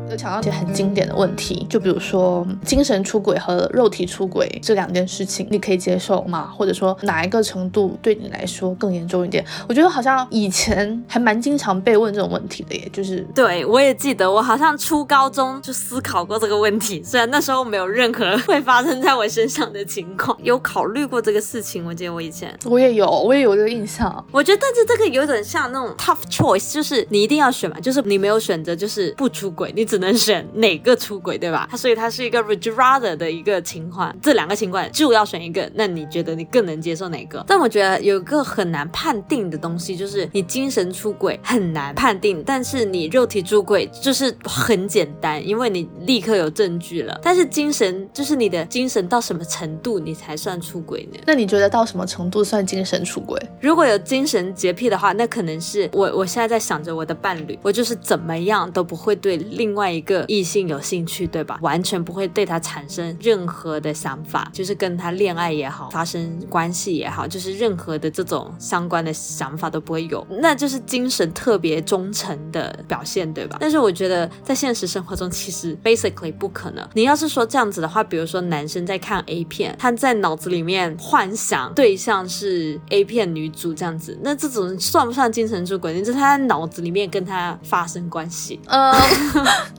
有讲到一些很经典的问题，就比如说精神出轨和肉体出轨这两件事情，你可以接受吗？或者说哪一个程度对你来说更严重一点？我觉得好像以前还蛮经常被问这种问题的耶，就是对我也记得，我好像初高中就思考过这个问题，虽然那时候没有任何 会发生在我身上的情况，有考虑过这个事情。我记得我以前我也有，我也有这个印象。我觉得，但是这个有点像那种 tough choice，就是你一定要选嘛，就是你没有选择，就是不出轨，你只能选哪个出轨，对吧？它所以它是一个 rather 的一个情况，这两个情况就要选一个，那你觉得你更能接受哪个？但我觉得有一个很难判定的东西，就是你精神出轨很难判定，但是你肉体出轨就是很简单，因为你立刻有证据了。但是精神就是你的精神到什么程度你才算出轨呢？那你觉得到什么程度算精神出轨？如果有精神洁癖的话，那可能是我我现在在想着我的伴侣，我就是怎么样都不会对另外一个异性有兴趣，对吧？完全不会对他产生任何的想法，就是跟他恋爱也好，发生关系也好，就是任何的这种相关的想法都不会有，那就是精神特别忠诚的表现，对吧？但是我觉得在现实生活中，其实 basically 不可能。你要是说这样子的话，比如说男生在看 A 片，他在脑子里面幻想对象是 A 片女主这样子，那这种算不算精神出轨？你就是他在脑子里面跟他发生关系。嗯，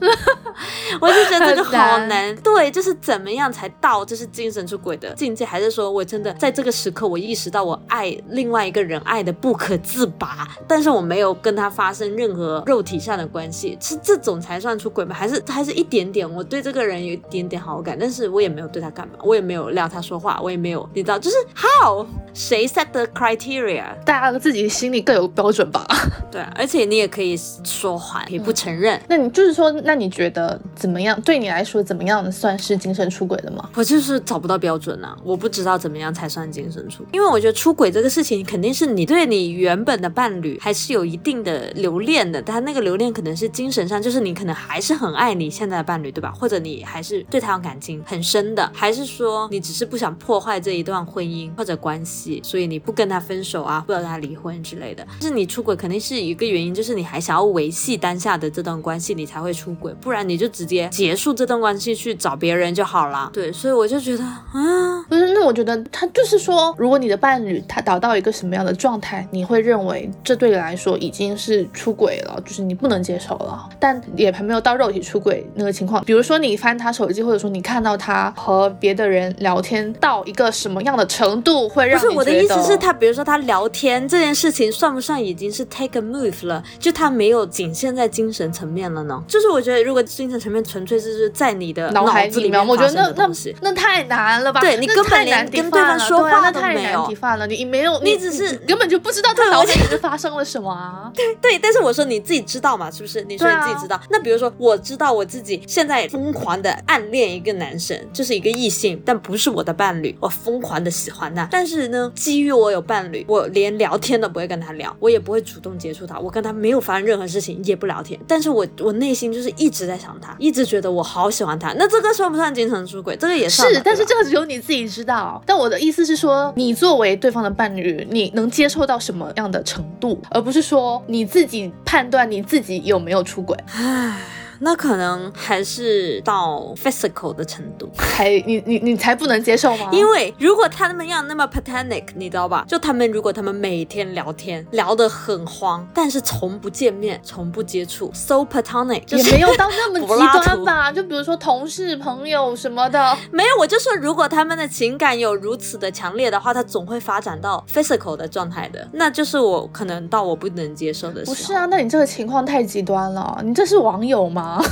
我就觉得这个好难。对，就是怎么样才到就是精神出轨的境界？还是说我真的在这个时刻，我意识到我爱另外一个人爱的不可自拔，但是我没有跟他发生任何肉体上的关系，是这种才算出轨吗？还是还是一点点？我对这个人有一点点好感，但是我也没有对他干嘛，我也没有撩他说话，我也没有，你知道，就是 how 谁 set the criteria？大家自己心里各有标准吧。对，而且你也可以说谎，可以不承认。那你就是说，那你觉得怎么样？对你来说，怎么样算是精神出轨的吗？我就是找不到标准啊，我不知道怎么样才算精神出轨，因为我觉得出轨这个事情，肯定是你对你原本的伴侣还是有一定的留恋的，但那个留恋可能是精神上，就是你可能还是很爱你现在的伴侣，对吧？或者你还是对他有感情很深的，还是说你只是不想破坏这一段婚姻或者关系，所以你不跟他分手啊，不跟他离婚之类的。就是你出轨肯定是一个原因，就是你还想要维系当下的这段关系，你才会出轨，不然你就直接结束这段关系去找别人就好了。对，所以我就觉得啊，不是，那我觉得他就是说，如果你的伴侣他达到一个什么样的状态，你会认为这对你来说已经是出轨了，就是你不能接受了，但也还没有到肉体出轨那个情况。比如说你翻他手机，或者说你看到他和别的人聊天到一个什么样的程度，会让不是我的意思是，他他比如说他聊天这件事情算不算已经是 take a move 了？就他没有仅限在精神层面了呢？就是我觉得如果精神层面纯粹就是在你的脑海子里面，我觉得那那太难了吧？对你根本连跟对方说话都没有，太难了，你没有，你只是根本就不知道他脑海里面发生了什么啊？对对，但是我说你自己知道嘛？是不是？你说你自己知道？那比如说我知道我自己现在疯狂的暗恋一个男生，就是一个异性，但不是我的伴侣，我疯狂的喜欢他。但是呢，基于我有伴侣，我连聊天都不会跟他聊，我也不会主动接触他，我跟他没有发生任何事情，也不聊天。但是我我内心就是一直在想他，一直觉得我好喜欢他。那这个算不算精神出轨？这个也是，但是这个只有你自己知道。但我的意思是说，你作为对方的伴侣，你能接受到什么样的程度，而不是说你自己判断你自己有没有出轨。唉。那可能还是到 physical 的程度，才你你你才不能接受吗？因为如果他们要那么 platonic，你知道吧？就他们如果他们每天聊天聊得很慌，但是从不见面，从不接触，so platonic，也没有到那么 极端吧？就比如说同事、朋友什么的，没有。我就说，如果他们的情感有如此的强烈的话，他总会发展到 physical 的状态的，那就是我可能到我不能接受的。不是啊，那你这个情况太极端了，你这是网友吗？啊，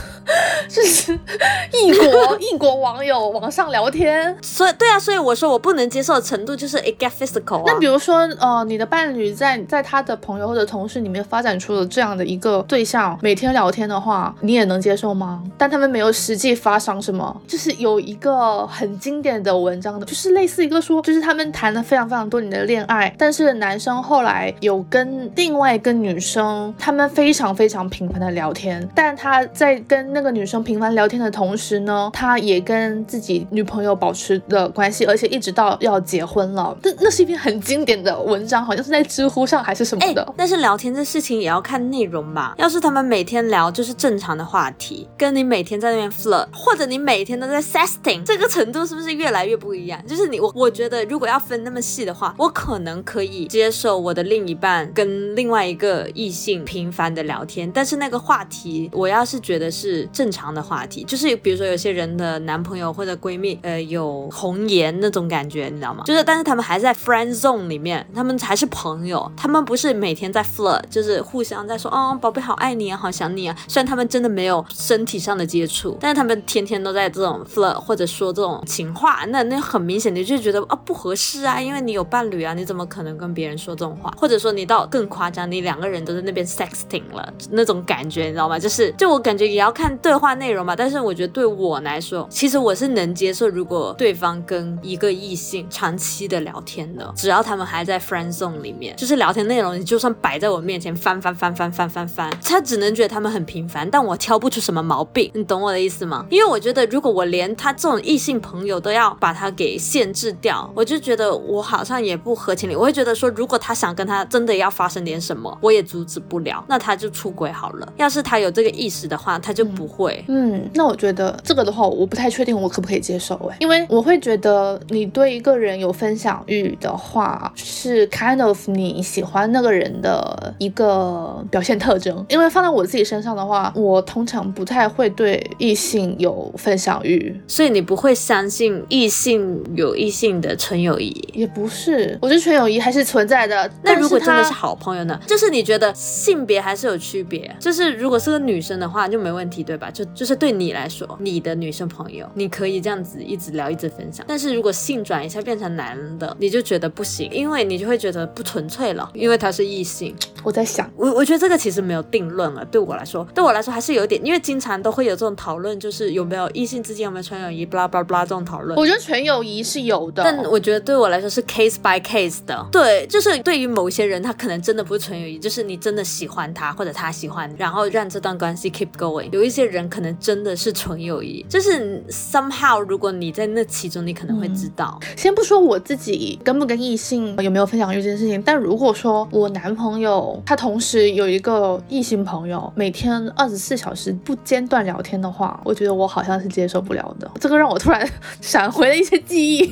就是异国异国网友网上聊天，所以对啊，所以我说我不能接受的程度就是 it get physical。那比如说，呃，你的伴侣在在他的朋友或者同事里面发展出了这样的一个对象，每天聊天的话，你也能接受吗？但他们没有实际发生什么，就是有一个很经典的文章的，就是类似一个说，就是他们谈了非常非常多年的恋爱，但是男生后来有跟另外一个女生，他们非常非常频繁的聊天，但他在。在跟那个女生频繁聊天的同时呢，他也跟自己女朋友保持的关系，而且一直到要结婚了。那那是一篇很经典的文章，好像是在知乎上还是什么的。但是聊天这事情也要看内容吧。要是他们每天聊就是正常的话题，跟你每天在那边 flirt，或者你每天都在 sexting，这个程度是不是越来越不一样？就是你我我觉得如果要分那么细的话，我可能可以接受我的另一半跟另外一个异性频繁的聊天，但是那个话题我要是觉觉得是正常的话题，就是比如说有些人的男朋友或者闺蜜，呃，有红颜那种感觉，你知道吗？就是，但是他们还在 friend zone 里面，他们还是朋友，他们不是每天在 flirt，就是互相在说，哦，宝贝好爱你啊，好想你啊。虽然他们真的没有身体上的接触，但是他们天天都在这种 flirt 或者说这种情话，那那很明显你就觉得啊不合适啊，因为你有伴侣啊，你怎么可能跟别人说这种话？或者说你到更夸张，你两个人都在那边 sexting 了那种感觉，你知道吗？就是就我感觉。也要看对话内容嘛，但是我觉得对我来说，其实我是能接受，如果对方跟一个异性长期的聊天的，只要他们还在 friend zone 里面，就是聊天内容，你就算摆在我面前翻翻翻翻翻翻翻，他只能觉得他们很平凡，但我挑不出什么毛病，你懂我的意思吗？因为我觉得，如果我连他这种异性朋友都要把他给限制掉，我就觉得我好像也不合情理。我会觉得说，如果他想跟他真的要发生点什么，我也阻止不了，那他就出轨好了。要是他有这个意识的话。他就不会，嗯，那我觉得这个的话，我不太确定我可不可以接受哎，因为我会觉得你对一个人有分享欲的话，是 kind of 你喜欢那个人的一个表现特征。因为放在我自己身上的话，我通常不太会对异性有分享欲，所以你不会相信异性有异性的纯友谊，也不是，我觉得纯友谊还是存在的。那如果真的是好朋友呢？就是你觉得性别还是有区别，就是如果是个女生的话，就。没问题，对吧？就就是对你来说，你的女生朋友，你可以这样子一直聊，一直分享。但是如果性转一下变成男的，你就觉得不行，因为你就会觉得不纯粹了，因为他是异性。我在想，我我觉得这个其实没有定论了。对我来说，对我来说还是有点，因为经常都会有这种讨论，就是有没有异性之间有没有纯友谊，巴拉巴拉巴拉这种讨论。我觉得纯友谊是有的，但我觉得对我来说是 case by case 的。对，就是对于某些人，他可能真的不是纯友谊，就是你真的喜欢他，或者他喜欢，然后让这段关系 keep going。有一些人可能真的是纯友谊，就是 somehow 如果你在那其中，你可能会知道。先不说我自己跟不跟异性有没有分享欲这件事情，但如果说我男朋友他同时有一个异性朋友，每天二十四小时不间断聊天的话，我觉得我好像是接受不了的。这个让我突然闪回了一些记忆。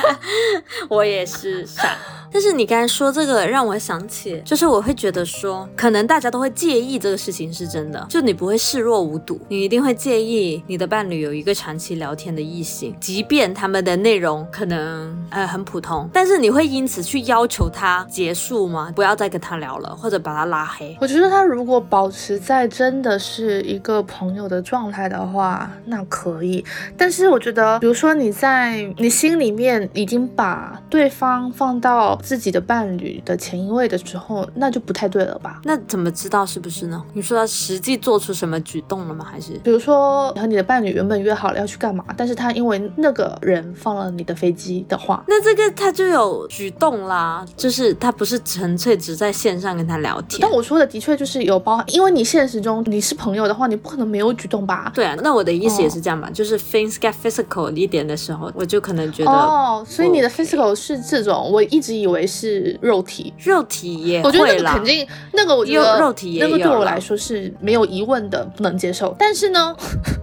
我也是闪。但是你刚才说这个让我想起，就是我会觉得说，可能大家都会介意这个事情是真的，就你不会视若无睹，你一定会介意你的伴侣有一个长期聊天的异性，即便他们的内容可能呃很普通，但是你会因此去要求他结束吗？不要再跟他聊了，或者把他拉黑？我觉得他如果保持在真的是一个朋友的状态的话，那可以。但是我觉得，比如说你在你心里面已经把对方放到。自己的伴侣的前一位的时候，那就不太对了吧？那怎么知道是不是呢？你说他实际做出什么举动了吗？还是比如说和你的伴侣原本约好了要去干嘛，但是他因为那个人放了你的飞机的话，那这个他就有举动啦，就是他不是纯粹只在线上跟他聊天。但我说的的确就是有包含，因为你现实中你是朋友的话，你不可能没有举动吧？对啊，那我的意思也是这样吧，就是 things get physical 一点的时候，我就可能觉得哦，所以你的 physical 是这种，我一直以为是肉体，肉体也我觉得那个肯定那个我觉得肉体那个对我来说是没有疑问的，不能接受。但是呢，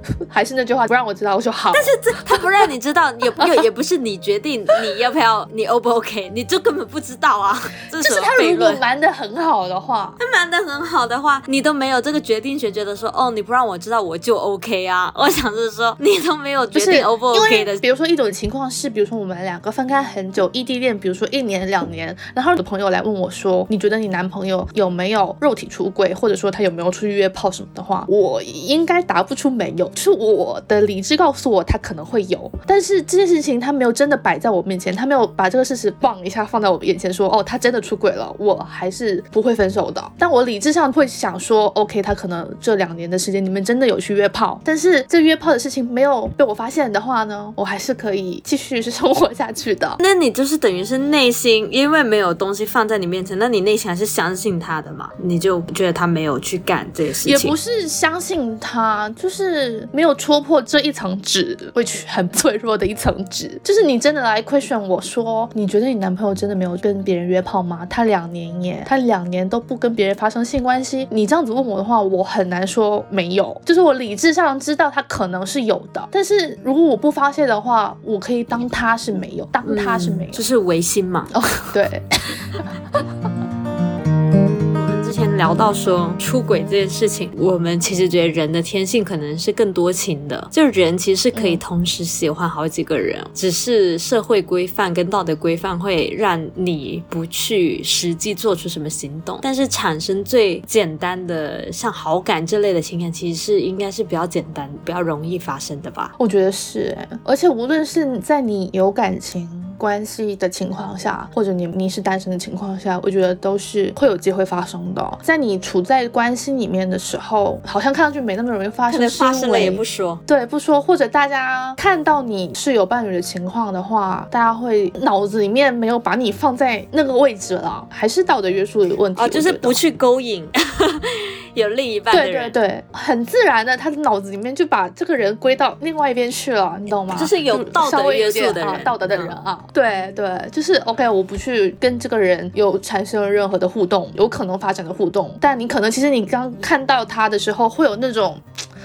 还是那句话，不让我知道我说好。但是这他不让你知道，也也 也不是你决定你要不要，你 O 不 OK，你就根本不知道啊。就是他如果瞒得很好的话，他瞒得很好的话，你都没有这个决定权，觉得说哦，你不让我知道我就 OK 啊。我想是说你都没有决定 O 不 OK 的。比如说一种情况是，比如说我们两个分开很久，异地恋，比如说一年两年，然后你的朋友来问我说，你觉得你男朋友有没有肉体出轨，或者说他有没有出去约炮什么的话，我应该答不出没有，就是我的理智告诉我他可能会有，但是这件事情他没有真的摆在我面前，他没有把这个事实放一下放在我眼前说，哦，他真的出轨了，我还是不会分手的。但我理智上会想说，OK，他可能这两年的时间你们真的有去约炮，但是这约炮的事情没有被我发现的话呢，我还是可以继续是生活下去的。那你就是等于是内心因为没有东西放在你面前，那你内心还是相信他的嘛？你就觉得他没有去干这些事情，也不是相信他，就是没有戳破这一层纸，会去很脆弱的一层纸。就是你真的来 question 我说，你觉得你男朋友真的没有跟别人约炮吗？他两年耶，他两年都不跟别人发生性关系。你这样子问我的话，我很难说没有。就是我理智上知道他可能是有的，但是如果我不发泄的话，我可以当他是没有，当他是没有，就是违心嘛。哦，对。前聊到说出轨这件事情，我们其实觉得人的天性可能是更多情的，就人其实是可以同时喜欢好几个人，只是社会规范跟道德规范会让你不去实际做出什么行动。但是产生最简单的像好感这类的情感，其实是应该是比较简单、比较容易发生的吧？我觉得是，而且无论是在你有感情。关系的情况下，或者你你是单身的情况下，我觉得都是会有机会发生的。在你处在关系里面的时候，好像看上去没那么容易发生，发生了也不说，对，不说，或者大家看到你是有伴侣的情况的话，大家会脑子里面没有把你放在那个位置了，还是道德约束的问题，哦，就是不去勾引。有另一半的人，对对对，很自然的，他的脑子里面就把这个人归到另外一边去了，你懂吗？就是有道德约束的人，道德的人啊，对对，就是 OK，我不去跟这个人有产生任何的互动，有可能发展的互动，但你可能其实你刚看到他的时候会有那种，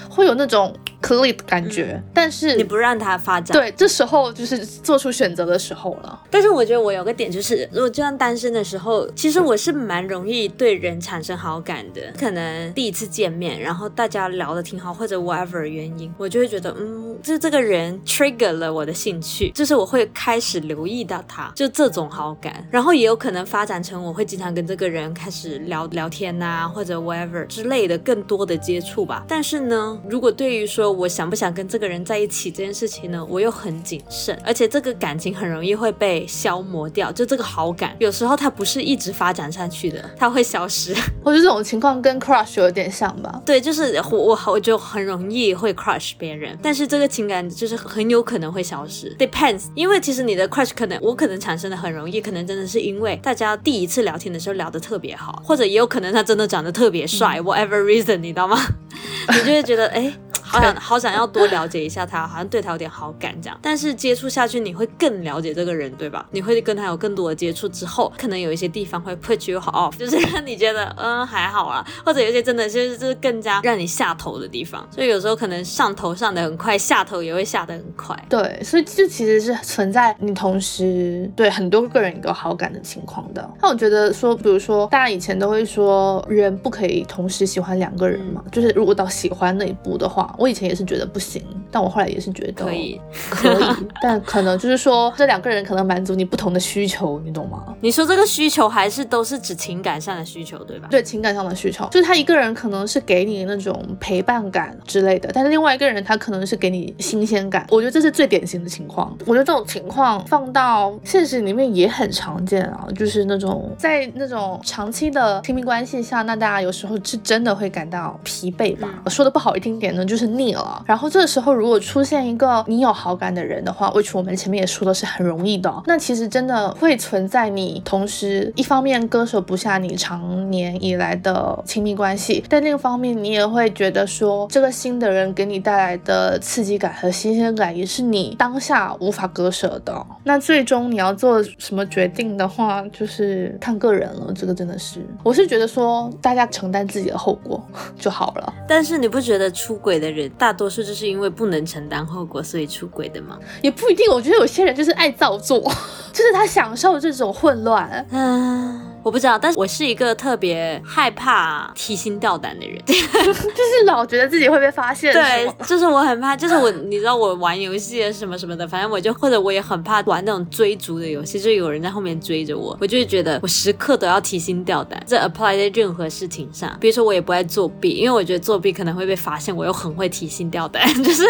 会有那种。可以的感觉，但是你不让它发展，对，这时候就是做出选择的时候了。但是我觉得我有个点就是，如果就像单身的时候，其实我是蛮容易对人产生好感的。可能第一次见面，然后大家聊的挺好，或者 whatever 原因，我就会觉得，嗯，就这个人 trigger 了我的兴趣，就是我会开始留意到他，就这种好感。然后也有可能发展成我会经常跟这个人开始聊聊天呐，或者 whatever 之类的更多的接触吧。但是呢，如果对于说我想不想跟这个人在一起这件事情呢？我又很谨慎，而且这个感情很容易会被消磨掉。就这个好感，有时候它不是一直发展下去的，它会消失。我觉得这种情况跟 crush 有点像吧？对，就是我我我就很容易会 crush 别人，但是这个情感就是很有可能会消失。Depends，因为其实你的 crush 可能我可能产生的很容易，可能真的是因为大家第一次聊天的时候聊得特别好，或者也有可能他真的长得特别帅，whatever reason，你知道吗？你就会觉得哎。好想好想要多了解一下他，好像对他有点好感这样。但是接触下去，你会更了解这个人，对吧？你会跟他有更多的接触之后，可能有一些地方会 put you off，就是让 你觉得嗯还好啊，或者有些真的就是就是更加让你下头的地方。所以有时候可能上头上的很快，下头也会下的很快。对，所以这其实是存在你同时对很多个人有好感的情况的。那我觉得说，比如说大家以前都会说，人不可以同时喜欢两个人嘛，就是如果到喜欢那一步的话。我以前也是觉得不行，但我后来也是觉得可以，可以，但可能就是说这两个人可能满足你不同的需求，你懂吗？你说这个需求还是都是指情感上的需求，对吧？对，情感上的需求，就是他一个人可能是给你那种陪伴感之类的，但是另外一个人他可能是给你新鲜感。我觉得这是最典型的情况。我觉得这种情况放到现实里面也很常见啊，就是那种在那种长期的亲密关系下，那大家有时候是真的会感到疲惫吧。说的不好听点呢，就是。腻然后这个时候如果出现一个你有好感的人的话，which 我们前面也说的是很容易的，那其实真的会存在你同时一方面割舍不下你长年以来的亲密关系，但另一方面你也会觉得说这个新的人给你带来的刺激感和新鲜感也是你当下无法割舍的。那最终你要做什么决定的话，就是看个人了。这个真的是，我是觉得说大家承担自己的后果就好了。但是你不觉得出轨的人？大多数就是因为不能承担后果，所以出轨的嘛？也不一定。我觉得有些人就是爱造作，就是他享受这种混乱。嗯。我不知道，但是我是一个特别害怕提心吊胆的人，就是老觉得自己会被发现。对，就是我很怕，就是我，你知道我玩游戏什么什么的，反正我就或者我也很怕玩那种追逐的游戏，就有人在后面追着我，我就会觉得我时刻都要提心吊胆。这 apply 在任何事情上，比如说我也不爱作弊，因为我觉得作弊可能会被发现，我又很会提心吊胆，就是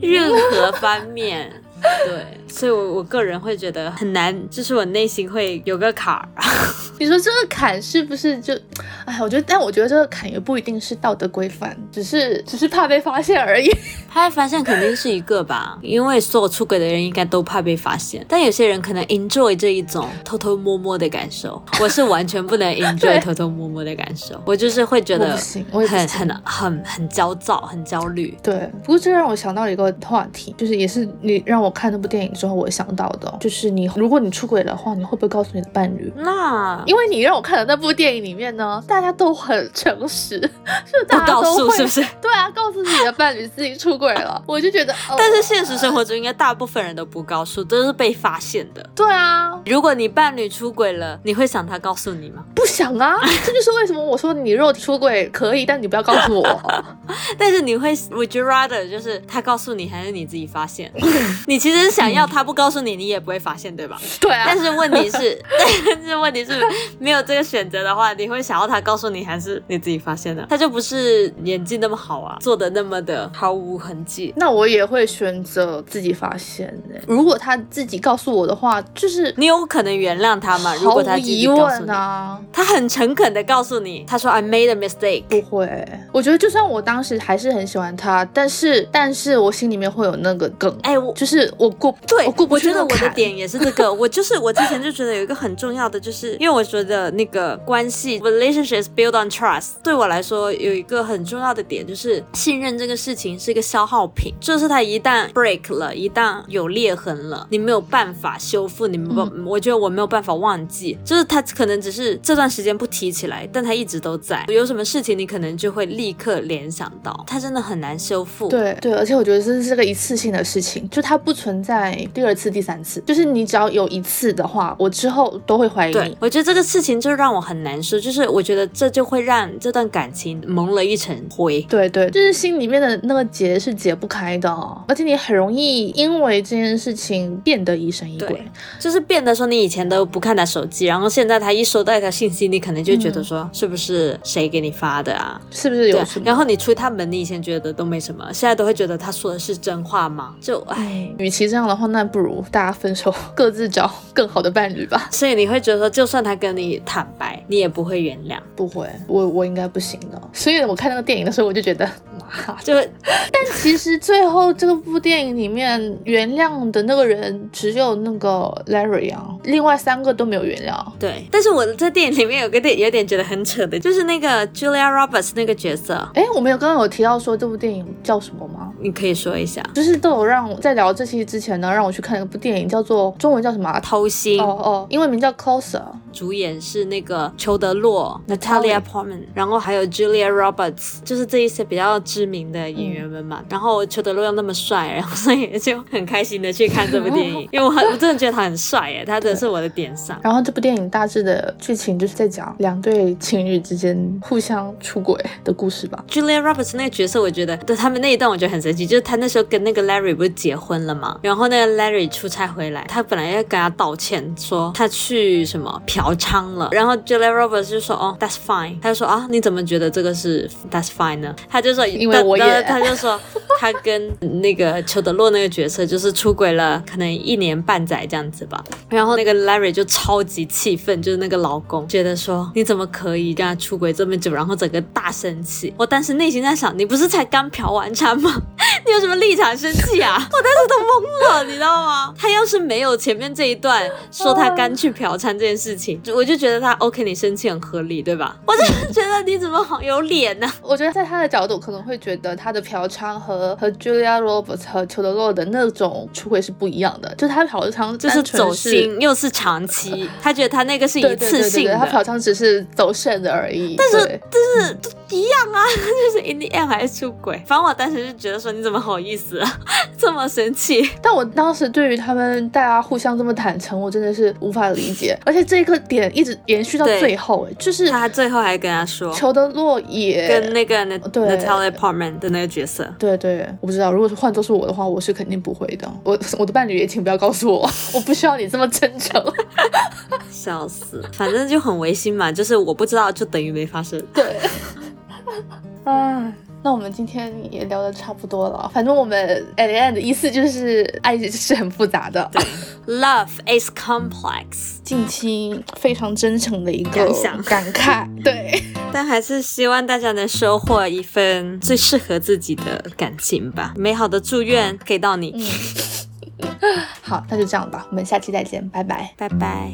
任何方面。对，所以，我我个人会觉得很难，就是我内心会有个坎儿。你说这个坎是不是就，哎，我觉得，但我觉得这个坎也不一定是道德规范，只是只是怕被发现而已。怕被发现肯定是一个吧，因为所有出轨的人应该都怕被发现，但有些人可能 enjoy 这一种偷偷摸摸的感受。我是完全不能 enjoy 偷偷摸摸的感受，我就是会觉得很很很很焦躁，很焦虑。对，不过这让我想到一个话题，就是也是你让我。看那部电影之后，我想到的就是你，如果你出轨的话，你会不会告诉你的伴侣？那因为你让我看的那部电影里面呢，大家都很诚实，是大家都会是不是？对啊，告诉自己的伴侣自己出轨了，我就觉得。但是现实生活中，应该大部分人都不告诉，都是被发现的。对啊，如果你伴侣出轨了，你会想他告诉你吗？不想啊，这就是为什么我说你若出轨可以，但你不要告诉我。但是你会，Would you rather 就是他告诉你，还是你自己发现？你。其实想要他不告诉你，你也不会发现，对吧？对啊。但是问题是，但是问题是没有这个选择的话，你会想要他告诉你，还是你自己发现的？他就不是演技那么好啊，做的那么的毫无痕迹。那我也会选择自己发现的。如果他自己告诉我的话，就是你有可能原谅他吗？如果他疑问啊，他很诚恳的告诉你，他说 I made a mistake。不会，我觉得就算我当时还是很喜欢他，但是但是我心里面会有那个梗，哎，我就是。我过对，我过我觉得我的点也是这个。我就是我之前就觉得有一个很重要的，就是因为我觉得那个关系 relationships build on trust，对我来说有一个很重要的点，就是信任这个事情是一个消耗品，就是它一旦 break 了，一旦有裂痕了，你没有办法修复，你不，我觉得我没有办法忘记，就是它可能只是这段时间不提起来，但它一直都在。有什么事情你可能就会立刻联想到，它真的很难修复。对对，而且我觉得这是个一次性的事情，就它不存。存在第二次、第三次，就是你只要有一次的话，我之后都会怀疑你。我觉得这个事情就让我很难受，就是我觉得这就会让这段感情蒙了一层灰。对对，就是心里面的那个结是解不开的，而且你很容易因为这件事情变得疑神疑鬼。就是变得说你以前都不看他手机，然后现在他一收到一条信息，你可能就觉得说是不是谁给你发的啊？是不是有什么？然后你出他门，你以前觉得都没什么，现在都会觉得他说的是真话吗？就唉。其这样的话，那不如大家分手，各自找更好的伴侣吧。所以你会觉得说，就算他跟你坦白，你也不会原谅？不会，我我应该不行的。所以我看那个电影的时候，我就觉得 妈！就但其实最后这部电影里面原谅的那个人只有那个 Larry 啊，另外三个都没有原谅。对，但是我在电影里面有个点有点觉得很扯的，就是那个 Julia Roberts 那个角色，哎，我们有刚刚有提到说这部电影叫什么吗？你可以说一下。就是都有让在聊这期之前呢，让我去看一部电影，叫做中文叫什么啊？偷心哦哦，英文名叫 Closer。主演是那个裘德洛 Natalia Portman，然后还有 Julia Roberts，就是这一些比较知名的演员们嘛。然后裘德洛又那么帅，然后所以就很开心的去看这部电影，因为我很我真的觉得他很帅耶，他真的是我的点上。然后这部电影大致的剧情就是在讲两对情侣之间互相出轨的故事吧。Julia Roberts 那个角色，我觉得对他们那一段我觉得很神奇，就是他那时候跟那个 Larry 不是结婚了嘛，然后那个 Larry 出差回来，他本来要跟他道歉，说他去什么嫖娼了，然后 Julia Roberts 就说哦 That's fine，他就说啊你怎么觉得这个是 That's fine 呢？他就说因为我也他就说 他跟那个裘德洛那个角色就是出轨了，可能一年半载这样子吧，然后那个 Larry 就超级气愤，就是那个老公觉得说你怎么可以跟他出轨这么久，然后整个大生气。我当时内心在想，你不是才刚嫖完娼吗？你有什么立场生气啊？我当时都懵了，你知道吗？他要是没有前面这一段说他刚去嫖娼这件事情，我就觉得他 OK，你生气很合理，对吧？我真的觉得你怎么好有脸呢、我觉得在他的角度可能会觉得他的嫖娼和和 Julia Roberts 和裘德洛的那种出轨是不一样的，就他嫖娼就是走心，又是长期，他觉得他那个是一对对对对对，次性的，他嫖娼只是走肾的而已。但是但是一样啊，就是 in the end 还是出轨。反正我当时就觉得说，你怎么好意思啊，这么生气？但我当时对于他们大家互相这么坦诚，我真的是无法理解。而且这个点一直延续到最后，哎，就是他最后还跟他说，裘德洛也跟那个 Nat 对 Natalia Portman 的那个角色，对对，我不知道，如果是换做是我的话，我是肯定不会的。我 我的伴侣也请不要告诉我，我不需要你这么真诚。笑死，反正就很违心嘛，就是我不知道，就等于没发生。对，啊。那我们今天也聊的差不多了，反正我们 at the end 的意思就是爱是很复杂的，对，Love is complex。近期非常真诚的一个感想感慨，对，但还是希望大家能收获一份最适合自己的感情吧。美好的祝愿给到你，嗯，好，那就这样吧，我们下期再见，拜拜。拜拜。